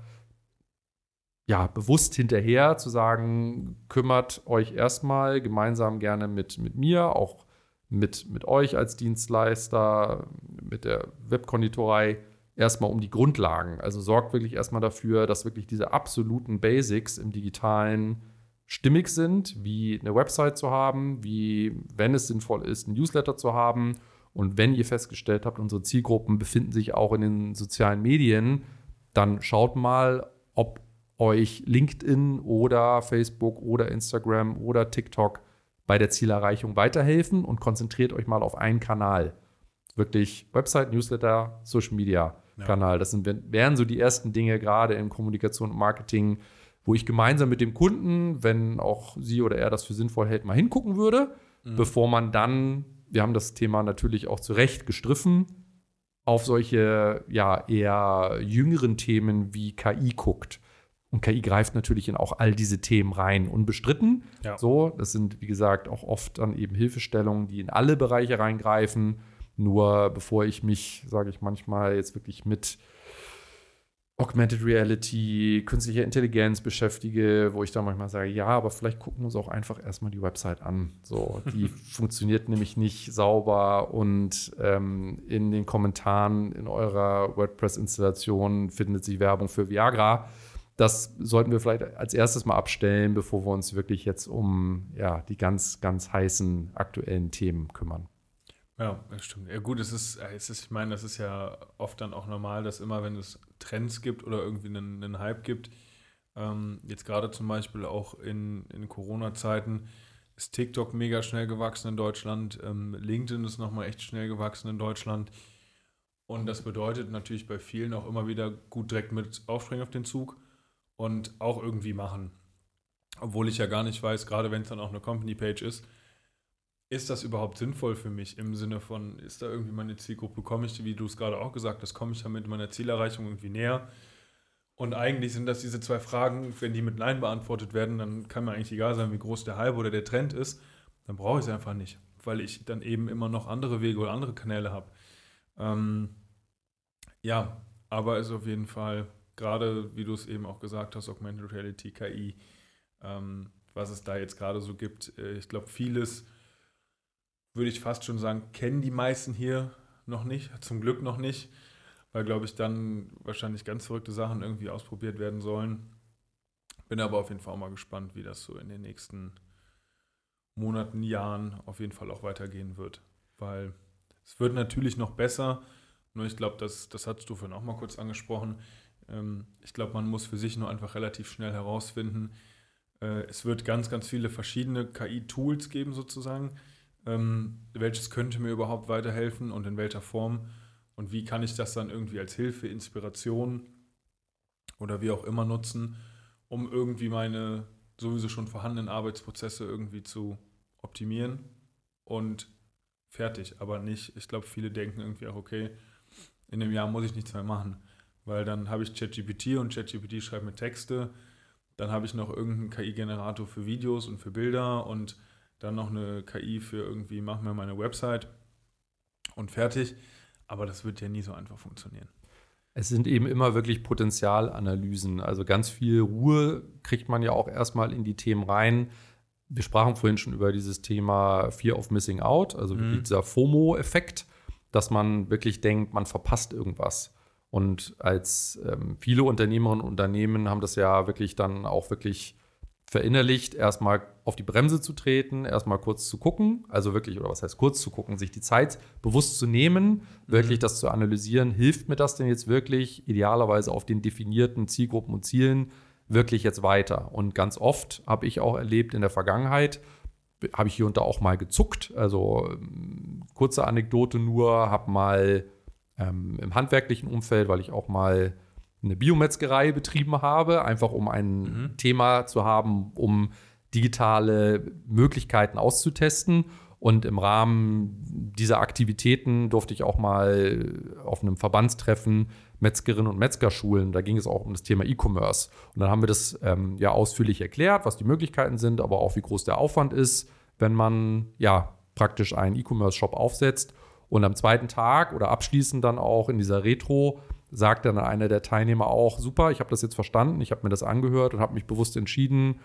ja, bewusst hinterher zu sagen, kümmert euch erstmal gemeinsam gerne mit, mit mir, auch mit, mit euch als Dienstleister, mit der Webkonditorei erstmal um die Grundlagen. Also sorgt wirklich erstmal dafür, dass wirklich diese absoluten Basics im digitalen stimmig sind, wie eine Website zu haben, wie, wenn es sinnvoll ist, ein Newsletter zu haben. Und wenn ihr festgestellt habt, unsere Zielgruppen befinden sich auch in den sozialen Medien, dann schaut mal, ob euch LinkedIn oder Facebook oder Instagram oder TikTok bei der Zielerreichung weiterhelfen und konzentriert euch mal auf einen Kanal. Wirklich Website, Newsletter, Social Media. Kanal. Das sind, wären so die ersten Dinge gerade in Kommunikation und Marketing, wo ich gemeinsam mit dem Kunden, wenn auch sie oder er das für sinnvoll hält, mal hingucken würde, mhm. bevor man dann, wir haben das Thema natürlich auch zu Recht gestriffen, auf solche ja eher jüngeren Themen wie KI guckt. Und KI greift natürlich in auch all diese Themen rein, unbestritten. Ja. So, das sind, wie gesagt, auch oft dann eben Hilfestellungen, die in alle Bereiche reingreifen. Nur bevor ich mich, sage ich manchmal, jetzt wirklich mit Augmented Reality, künstlicher Intelligenz beschäftige, wo ich dann manchmal sage, ja, aber vielleicht gucken wir uns auch einfach erstmal die Website an. So, die [LAUGHS] funktioniert nämlich nicht sauber und ähm, in den Kommentaren in eurer WordPress-Installation findet sich Werbung für Viagra. Das sollten wir vielleicht als erstes mal abstellen, bevor wir uns wirklich jetzt um ja, die ganz, ganz heißen aktuellen Themen kümmern. Ja, das stimmt. Ja, gut, es ist, äh, es ist, ich meine, das ist ja oft dann auch normal, dass immer, wenn es Trends gibt oder irgendwie einen, einen Hype gibt, ähm, jetzt gerade zum Beispiel auch in, in Corona-Zeiten, ist TikTok mega schnell gewachsen in Deutschland, ähm, LinkedIn ist nochmal echt schnell gewachsen in Deutschland. Und das bedeutet natürlich bei vielen auch immer wieder gut direkt mit aufspringen auf den Zug und auch irgendwie machen. Obwohl ich ja gar nicht weiß, gerade wenn es dann auch eine Company-Page ist, ist das überhaupt sinnvoll für mich im Sinne von, ist da irgendwie meine Zielgruppe, komme ich, wie du es gerade auch gesagt hast, komme ich damit meiner Zielerreichung irgendwie näher? Und eigentlich sind das diese zwei Fragen, wenn die mit Nein beantwortet werden, dann kann mir eigentlich egal sein, wie groß der Hype oder der Trend ist, dann brauche ich es einfach nicht, weil ich dann eben immer noch andere Wege oder andere Kanäle habe. Ähm, ja, aber es ist auf jeden Fall, gerade wie du es eben auch gesagt hast, Augmented Reality, KI, ähm, was es da jetzt gerade so gibt, äh, ich glaube, vieles würde ich fast schon sagen, kennen die meisten hier noch nicht, zum Glück noch nicht, weil, glaube ich, dann wahrscheinlich ganz verrückte Sachen irgendwie ausprobiert werden sollen. Bin aber auf jeden Fall auch mal gespannt, wie das so in den nächsten Monaten, Jahren auf jeden Fall auch weitergehen wird. Weil es wird natürlich noch besser, nur ich glaube, das, das hast du vorhin auch mal kurz angesprochen. Ähm, ich glaube, man muss für sich nur einfach relativ schnell herausfinden, äh, es wird ganz, ganz viele verschiedene KI-Tools geben sozusagen ähm, welches könnte mir überhaupt weiterhelfen und in welcher Form und wie kann ich das dann irgendwie als Hilfe, Inspiration oder wie auch immer nutzen, um irgendwie meine sowieso schon vorhandenen Arbeitsprozesse irgendwie zu optimieren und fertig. Aber nicht, ich glaube, viele denken irgendwie auch, okay, in dem Jahr muss ich nichts mehr machen. Weil dann habe ich ChatGPT und ChatGPT schreibt mir Texte. Dann habe ich noch irgendeinen KI-Generator für Videos und für Bilder und dann noch eine KI für irgendwie, mach mir meine Website und fertig. Aber das wird ja nie so einfach funktionieren. Es sind eben immer wirklich Potenzialanalysen. Also ganz viel Ruhe kriegt man ja auch erstmal in die Themen rein. Wir sprachen vorhin schon über dieses Thema Fear of Missing Out, also mhm. dieser FOMO-Effekt, dass man wirklich denkt, man verpasst irgendwas. Und als ähm, viele Unternehmerinnen und Unternehmen haben das ja wirklich dann auch wirklich verinnerlicht, erstmal auf die Bremse zu treten, erstmal kurz zu gucken, also wirklich, oder was heißt kurz zu gucken, sich die Zeit bewusst zu nehmen, wirklich mhm. das zu analysieren, hilft mir das denn jetzt wirklich, idealerweise auf den definierten Zielgruppen und Zielen, wirklich jetzt weiter? Und ganz oft habe ich auch erlebt in der Vergangenheit, habe ich hier und da auch mal gezuckt, also ähm, kurze Anekdote nur, habe mal ähm, im handwerklichen Umfeld, weil ich auch mal eine Biometzgerei betrieben habe, einfach um ein mhm. Thema zu haben, um digitale Möglichkeiten auszutesten. Und im Rahmen dieser Aktivitäten durfte ich auch mal auf einem Verbandstreffen Metzgerinnen und Metzger schulen. Da ging es auch um das Thema E-Commerce. Und dann haben wir das ähm, ja ausführlich erklärt, was die Möglichkeiten sind, aber auch wie groß der Aufwand ist, wenn man ja praktisch einen E-Commerce-Shop aufsetzt. Und am zweiten Tag oder abschließend dann auch in dieser Retro sagt dann einer der Teilnehmer auch, super, ich habe das jetzt verstanden, ich habe mir das angehört und habe mich bewusst entschieden,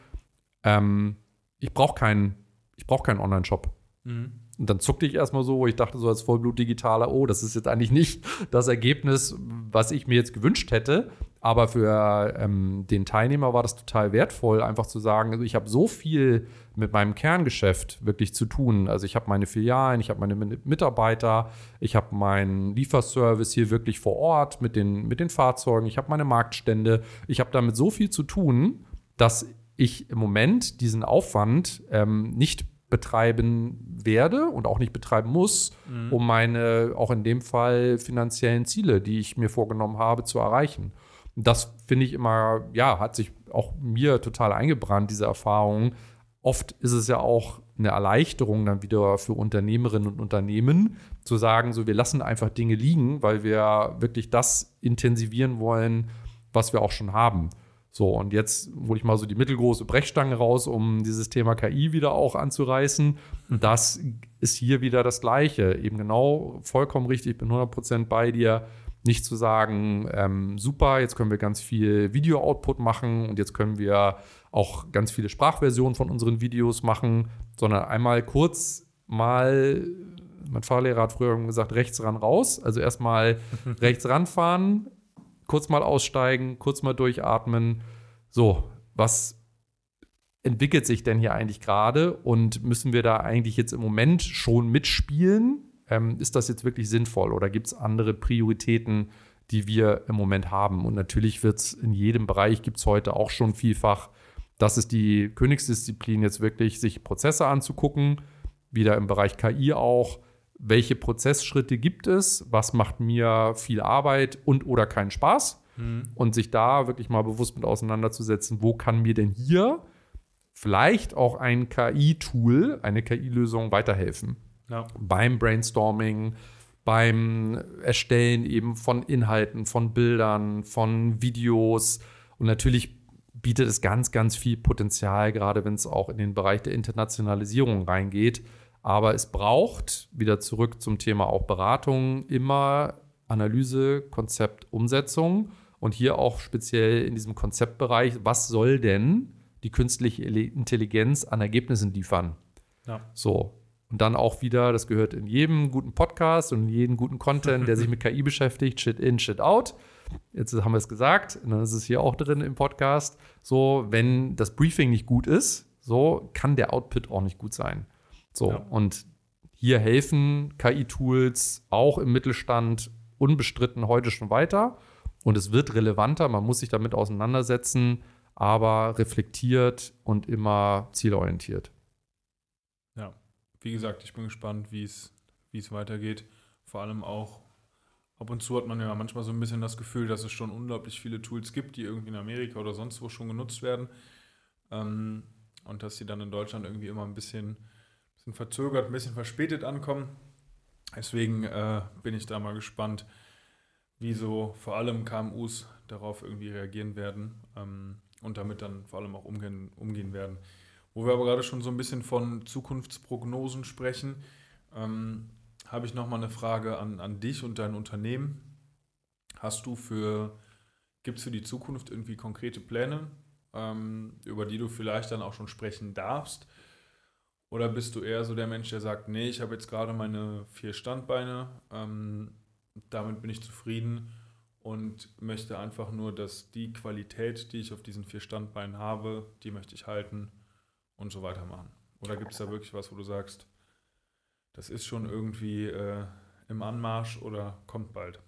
ähm, ich brauche keinen, ich brauche keinen Online-Shop. Mhm. Und dann zuckte ich erstmal so, wo ich dachte so als Vollblut-Digitaler, oh, das ist jetzt eigentlich nicht [LAUGHS] das Ergebnis, was ich mir jetzt gewünscht hätte. Aber für ähm, den Teilnehmer war das total wertvoll, einfach zu sagen, also ich habe so viel mit meinem Kerngeschäft wirklich zu tun. Also ich habe meine Filialen, ich habe meine Mitarbeiter, ich habe meinen Lieferservice hier wirklich vor Ort mit den, mit den Fahrzeugen, ich habe meine Marktstände, ich habe damit so viel zu tun, dass ich im Moment diesen Aufwand ähm, nicht betreiben werde und auch nicht betreiben muss, mhm. um meine, auch in dem Fall, finanziellen Ziele, die ich mir vorgenommen habe, zu erreichen. Und das finde ich immer, ja, hat sich auch mir total eingebrannt, diese Erfahrung. Oft ist es ja auch eine Erleichterung dann wieder für Unternehmerinnen und Unternehmen, zu sagen, so wir lassen einfach Dinge liegen, weil wir wirklich das intensivieren wollen, was wir auch schon haben. So, und jetzt hole ich mal so die mittelgroße Brechstange raus, um dieses Thema KI wieder auch anzureißen. Und das ist hier wieder das Gleiche. Eben genau, vollkommen richtig, ich bin 100% bei dir. Nicht zu sagen, ähm, super, jetzt können wir ganz viel Video-Output machen und jetzt können wir auch ganz viele Sprachversionen von unseren Videos machen, sondern einmal kurz mal, mein Fahrlehrer hat früher gesagt, rechts ran raus. Also erstmal [LAUGHS] rechts ranfahren, kurz mal aussteigen, kurz mal durchatmen. So, was entwickelt sich denn hier eigentlich gerade und müssen wir da eigentlich jetzt im Moment schon mitspielen? Ähm, ist das jetzt wirklich sinnvoll oder gibt es andere Prioritäten, die wir im Moment haben? Und natürlich wird es in jedem Bereich, gibt es heute auch schon vielfach, das ist die Königsdisziplin, jetzt wirklich sich Prozesse anzugucken, wieder im Bereich KI auch welche Prozessschritte gibt es, was macht mir viel Arbeit und oder keinen Spaß mhm. und sich da wirklich mal bewusst mit auseinanderzusetzen, wo kann mir denn hier vielleicht auch ein KI-Tool, eine KI-Lösung weiterhelfen. Ja. Beim Brainstorming, beim Erstellen eben von Inhalten, von Bildern, von Videos und natürlich bietet es ganz, ganz viel Potenzial, gerade wenn es auch in den Bereich der Internationalisierung reingeht aber es braucht, wieder zurück zum Thema auch Beratung, immer Analyse, Konzept, Umsetzung. Und hier auch speziell in diesem Konzeptbereich, was soll denn die künstliche Intelligenz an Ergebnissen liefern? Ja. So. Und dann auch wieder, das gehört in jedem guten Podcast und in jedem guten Content, der sich mit KI beschäftigt, Shit in, Shit out. Jetzt haben wir es gesagt, und dann ist es hier auch drin im Podcast. So, wenn das Briefing nicht gut ist, so kann der Output auch nicht gut sein. So, ja. und hier helfen KI-Tools auch im Mittelstand unbestritten heute schon weiter. Und es wird relevanter, man muss sich damit auseinandersetzen, aber reflektiert und immer zielorientiert. Ja, wie gesagt, ich bin gespannt, wie es weitergeht. Vor allem auch, ab und zu hat man ja manchmal so ein bisschen das Gefühl, dass es schon unglaublich viele Tools gibt, die irgendwie in Amerika oder sonst wo schon genutzt werden. Ähm, und dass sie dann in Deutschland irgendwie immer ein bisschen bisschen verzögert, ein bisschen verspätet ankommen. Deswegen äh, bin ich da mal gespannt, wie so vor allem KMUs darauf irgendwie reagieren werden ähm, und damit dann vor allem auch umgehen, umgehen werden. Wo wir aber gerade schon so ein bisschen von Zukunftsprognosen sprechen, ähm, habe ich nochmal eine Frage an, an dich und dein Unternehmen. Hast du für, gibt es für die Zukunft irgendwie konkrete Pläne, ähm, über die du vielleicht dann auch schon sprechen darfst? Oder bist du eher so der Mensch, der sagt, nee, ich habe jetzt gerade meine vier Standbeine, ähm, damit bin ich zufrieden und möchte einfach nur, dass die Qualität, die ich auf diesen vier Standbeinen habe, die möchte ich halten und so weitermachen? Oder gibt es da wirklich was, wo du sagst, das ist schon irgendwie äh, im Anmarsch oder kommt bald?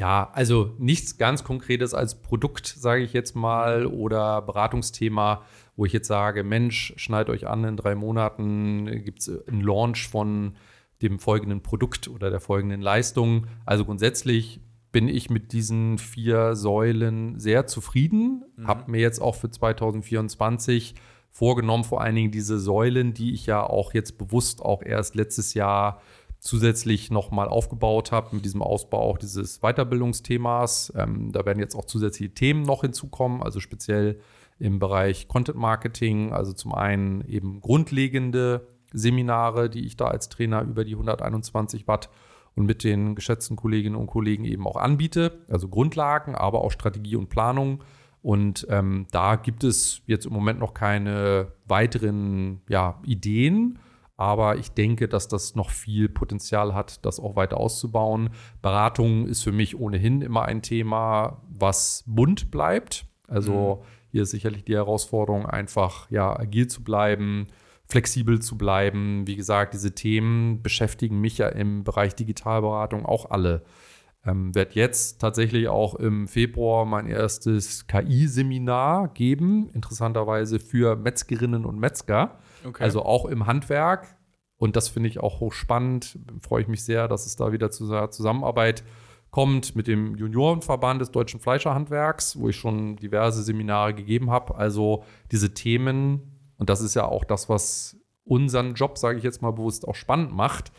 Ja, also nichts ganz Konkretes als Produkt, sage ich jetzt mal, oder Beratungsthema, wo ich jetzt sage, Mensch, schneid euch an, in drei Monaten gibt es einen Launch von dem folgenden Produkt oder der folgenden Leistung. Also grundsätzlich bin ich mit diesen vier Säulen sehr zufrieden, mhm. habe mir jetzt auch für 2024 vorgenommen, vor allen Dingen diese Säulen, die ich ja auch jetzt bewusst auch erst letztes Jahr zusätzlich nochmal aufgebaut habe mit diesem Ausbau auch dieses Weiterbildungsthemas. Ähm, da werden jetzt auch zusätzliche Themen noch hinzukommen, also speziell im Bereich Content Marketing, also zum einen eben grundlegende Seminare, die ich da als Trainer über die 121 Watt und mit den geschätzten Kolleginnen und Kollegen eben auch anbiete, also Grundlagen, aber auch Strategie und Planung und ähm, da gibt es jetzt im Moment noch keine weiteren ja, Ideen. Aber ich denke, dass das noch viel Potenzial hat, das auch weiter auszubauen. Beratung ist für mich ohnehin immer ein Thema, was bunt bleibt. Also mhm. hier ist sicherlich die Herausforderung, einfach ja, agil zu bleiben, flexibel zu bleiben. Wie gesagt, diese Themen beschäftigen mich ja im Bereich Digitalberatung auch alle. Ähm, werde jetzt tatsächlich auch im Februar mein erstes KI-Seminar geben, interessanterweise für Metzgerinnen und Metzger, okay. also auch im Handwerk. Und das finde ich auch hochspannend. Freue ich mich sehr, dass es da wieder zu einer Zusammenarbeit kommt mit dem Juniorenverband des deutschen Fleischerhandwerks, wo ich schon diverse Seminare gegeben habe. Also diese Themen, und das ist ja auch das, was unseren Job, sage ich jetzt mal bewusst, auch spannend macht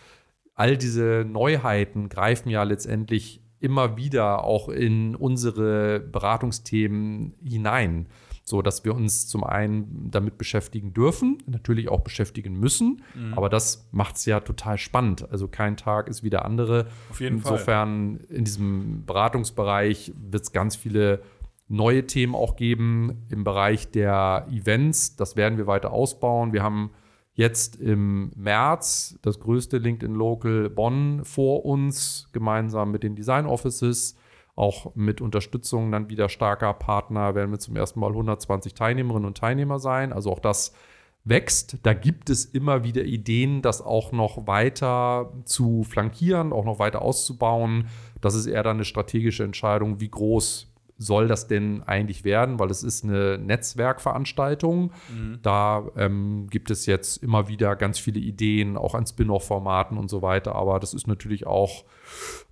all diese Neuheiten greifen ja letztendlich immer wieder auch in unsere Beratungsthemen hinein, so dass wir uns zum einen damit beschäftigen dürfen, natürlich auch beschäftigen müssen, mhm. aber das macht es ja total spannend. Also kein Tag ist wie der andere. Auf jeden Insofern Fall. in diesem Beratungsbereich wird es ganz viele neue Themen auch geben im Bereich der Events. Das werden wir weiter ausbauen. Wir haben jetzt im März das größte LinkedIn Local Bonn vor uns, gemeinsam mit den Design Offices. Auch mit Unterstützung dann wieder starker Partner werden wir zum ersten Mal 120 Teilnehmerinnen und Teilnehmer sein. Also auch das wächst. Da gibt es immer wieder Ideen, das auch noch weiter zu flankieren, auch noch weiter auszubauen. Das ist eher dann eine strategische Entscheidung, wie groß soll das denn eigentlich werden? Weil es ist eine Netzwerkveranstaltung. Mhm. Da ähm, gibt es jetzt immer wieder ganz viele Ideen, auch an Spin-off-Formaten und so weiter. Aber das ist natürlich auch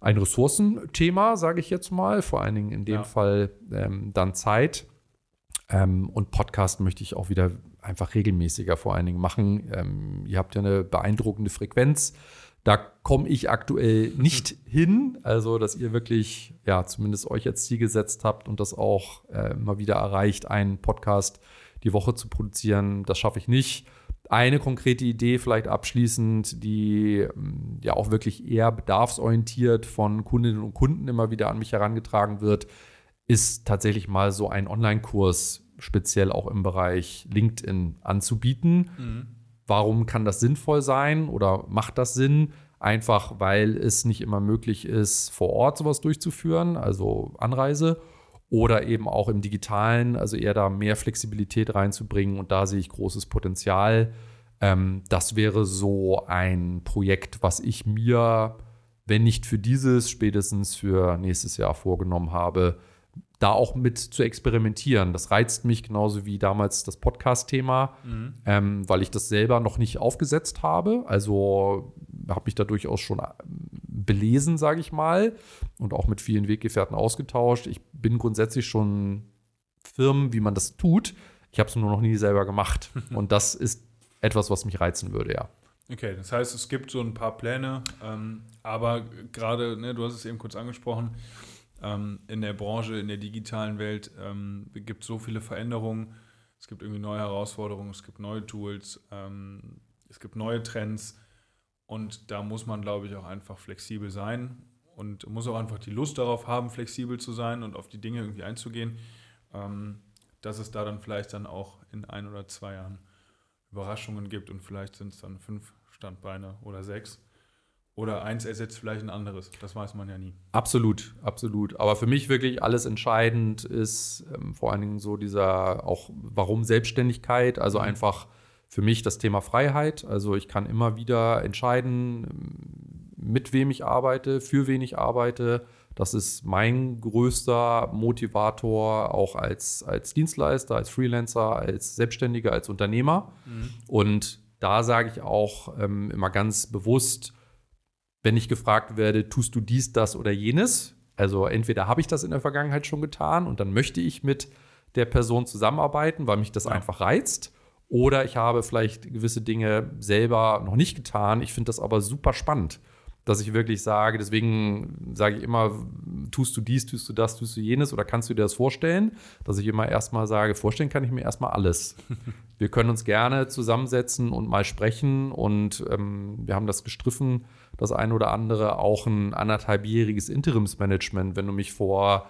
ein Ressourcenthema, sage ich jetzt mal. Vor allen Dingen in dem ja. Fall ähm, dann Zeit. Ähm, und Podcast möchte ich auch wieder einfach regelmäßiger vor allen Dingen machen. Ähm, ihr habt ja eine beeindruckende Frequenz. Da komme ich aktuell nicht hin. Also, dass ihr wirklich, ja, zumindest euch als Ziel gesetzt habt und das auch äh, immer wieder erreicht, einen Podcast die Woche zu produzieren. Das schaffe ich nicht. Eine konkrete Idee vielleicht abschließend, die mm, ja auch wirklich eher bedarfsorientiert von Kundinnen und Kunden immer wieder an mich herangetragen wird, ist tatsächlich mal so ein Online-Kurs speziell auch im Bereich LinkedIn anzubieten. Mhm. Warum kann das sinnvoll sein oder macht das Sinn? Einfach weil es nicht immer möglich ist, vor Ort sowas durchzuführen, also Anreise. Oder eben auch im digitalen, also eher da mehr Flexibilität reinzubringen. Und da sehe ich großes Potenzial. Ähm, das wäre so ein Projekt, was ich mir, wenn nicht für dieses, spätestens für nächstes Jahr vorgenommen habe, da auch mit zu experimentieren. Das reizt mich genauso wie damals das Podcast-Thema, mhm. ähm, weil ich das selber noch nicht aufgesetzt habe. Also habe mich da durchaus schon äh, belesen, sage ich mal, und auch mit vielen Weggefährten ausgetauscht. Ich bin grundsätzlich schon Firmen, wie man das tut. Ich habe es nur noch nie selber gemacht. [LAUGHS] und das ist etwas, was mich reizen würde, ja. Okay, das heißt, es gibt so ein paar Pläne, ähm, aber gerade, ne, du hast es eben kurz angesprochen, ähm, in der Branche, in der digitalen Welt ähm, gibt es so viele Veränderungen, es gibt irgendwie neue Herausforderungen, es gibt neue Tools, ähm, es gibt neue Trends. Und da muss man, glaube ich, auch einfach flexibel sein und muss auch einfach die Lust darauf haben, flexibel zu sein und auf die Dinge irgendwie einzugehen, ähm, dass es da dann vielleicht dann auch in ein oder zwei Jahren Überraschungen gibt und vielleicht sind es dann fünf Standbeine oder sechs. Oder eins ersetzt vielleicht ein anderes. Das weiß man ja nie. Absolut, absolut. Aber für mich wirklich alles entscheidend ist ähm, vor allen Dingen so dieser auch, warum Selbstständigkeit? Also mhm. einfach für mich das Thema Freiheit. Also ich kann immer wieder entscheiden, mit wem ich arbeite, für wen ich arbeite. Das ist mein größter Motivator, auch als, als Dienstleister, als Freelancer, als Selbstständiger, als Unternehmer. Mhm. Und da sage ich auch ähm, immer ganz bewusst, wenn ich gefragt werde, tust du dies, das oder jenes? Also entweder habe ich das in der Vergangenheit schon getan und dann möchte ich mit der Person zusammenarbeiten, weil mich das ja. einfach reizt. Oder ich habe vielleicht gewisse Dinge selber noch nicht getan. Ich finde das aber super spannend dass ich wirklich sage, deswegen sage ich immer, tust du dies, tust du das, tust du jenes oder kannst du dir das vorstellen? Dass ich immer erstmal sage, vorstellen kann ich mir erstmal alles. [LAUGHS] wir können uns gerne zusammensetzen und mal sprechen und ähm, wir haben das gestriffen, das eine oder andere, auch ein anderthalbjähriges Interimsmanagement. Wenn du mich vor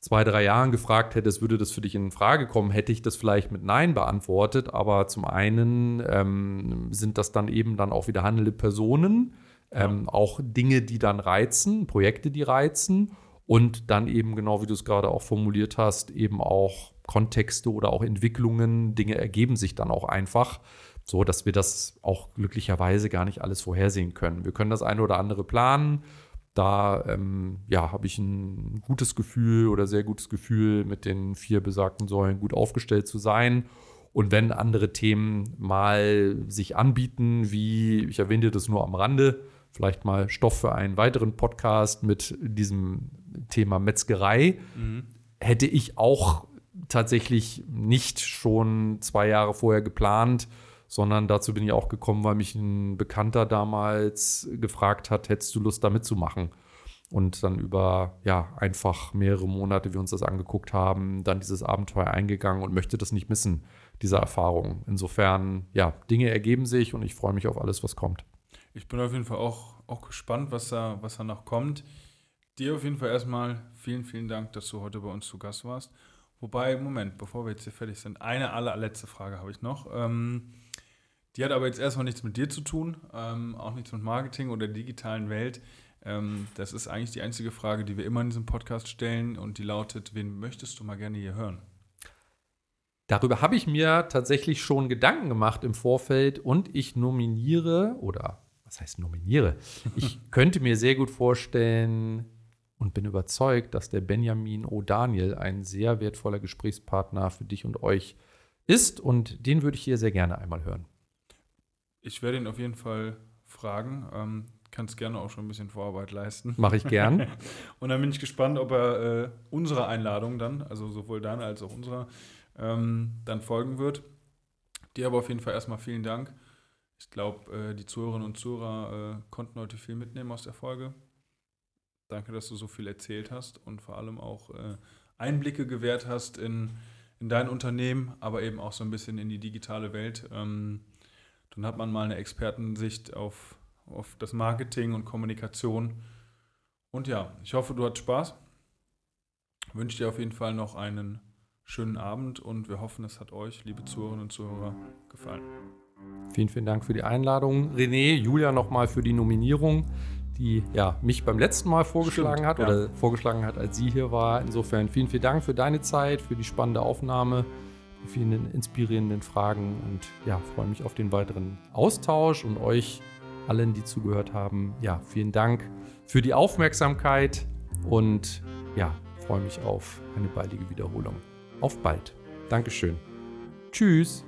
zwei, drei Jahren gefragt hättest, würde das für dich in Frage kommen, hätte ich das vielleicht mit Nein beantwortet. Aber zum einen ähm, sind das dann eben dann auch wieder handelnde Personen ähm, auch Dinge, die dann reizen, Projekte, die reizen und dann eben genau wie du es gerade auch formuliert hast, eben auch Kontexte oder auch Entwicklungen, Dinge ergeben sich dann auch einfach, so dass wir das auch glücklicherweise gar nicht alles vorhersehen können. Wir können das eine oder andere planen. Da ähm, ja, habe ich ein gutes Gefühl oder sehr gutes Gefühl, mit den vier besagten Säulen gut aufgestellt zu sein. Und wenn andere Themen mal sich anbieten, wie ich erwähnte das nur am Rande, vielleicht mal Stoff für einen weiteren Podcast mit diesem Thema Metzgerei. Mhm. Hätte ich auch tatsächlich nicht schon zwei Jahre vorher geplant, sondern dazu bin ich auch gekommen, weil mich ein Bekannter damals gefragt hat, hättest du Lust da mitzumachen? Und dann über ja einfach mehrere Monate, wir uns das angeguckt haben, dann dieses Abenteuer eingegangen und möchte das nicht missen, diese Erfahrung. Insofern, ja, Dinge ergeben sich und ich freue mich auf alles, was kommt. Ich bin auf jeden Fall auch, auch gespannt, was da, was da noch kommt. Dir auf jeden Fall erstmal vielen, vielen Dank, dass du heute bei uns zu Gast warst. Wobei, Moment, bevor wir jetzt hier fertig sind, eine allerletzte Frage habe ich noch. Ähm, die hat aber jetzt erstmal nichts mit dir zu tun, ähm, auch nichts mit Marketing oder digitalen Welt. Ähm, das ist eigentlich die einzige Frage, die wir immer in diesem Podcast stellen und die lautet, wen möchtest du mal gerne hier hören? Darüber habe ich mir tatsächlich schon Gedanken gemacht im Vorfeld und ich nominiere oder was heißt nominiere? Ich [LAUGHS] könnte mir sehr gut vorstellen und bin überzeugt, dass der Benjamin O'Daniel ein sehr wertvoller Gesprächspartner für dich und euch ist und den würde ich hier sehr gerne einmal hören. Ich werde ihn auf jeden Fall fragen. Ähm, kannst gerne auch schon ein bisschen Vorarbeit leisten. Mache ich gern. [LAUGHS] und dann bin ich gespannt, ob er äh, unserer Einladung dann, also sowohl deine als auch unserer, ähm, dann folgen wird. Dir aber auf jeden Fall erstmal vielen Dank ich glaube, äh, die Zuhörerinnen und Zuhörer äh, konnten heute viel mitnehmen aus der Folge. Danke, dass du so viel erzählt hast und vor allem auch äh, Einblicke gewährt hast in, in dein Unternehmen, aber eben auch so ein bisschen in die digitale Welt. Ähm, dann hat man mal eine Expertensicht auf, auf das Marketing und Kommunikation. Und ja, ich hoffe, du hattest Spaß. Wünsche dir auf jeden Fall noch einen schönen Abend und wir hoffen, es hat euch, liebe Zuhörerinnen und Zuhörer, gefallen. Vielen, vielen Dank für die Einladung. René, Julia nochmal für die Nominierung, die ja, mich beim letzten Mal vorgeschlagen Stimmt, hat ja. oder vorgeschlagen hat, als sie hier war. Insofern vielen, vielen Dank für deine Zeit, für die spannende Aufnahme, die vielen inspirierenden Fragen und ja, freue mich auf den weiteren Austausch und euch allen, die zugehört haben. Ja, vielen Dank für die Aufmerksamkeit und ja, freue mich auf eine baldige Wiederholung. Auf bald. Dankeschön. Tschüss.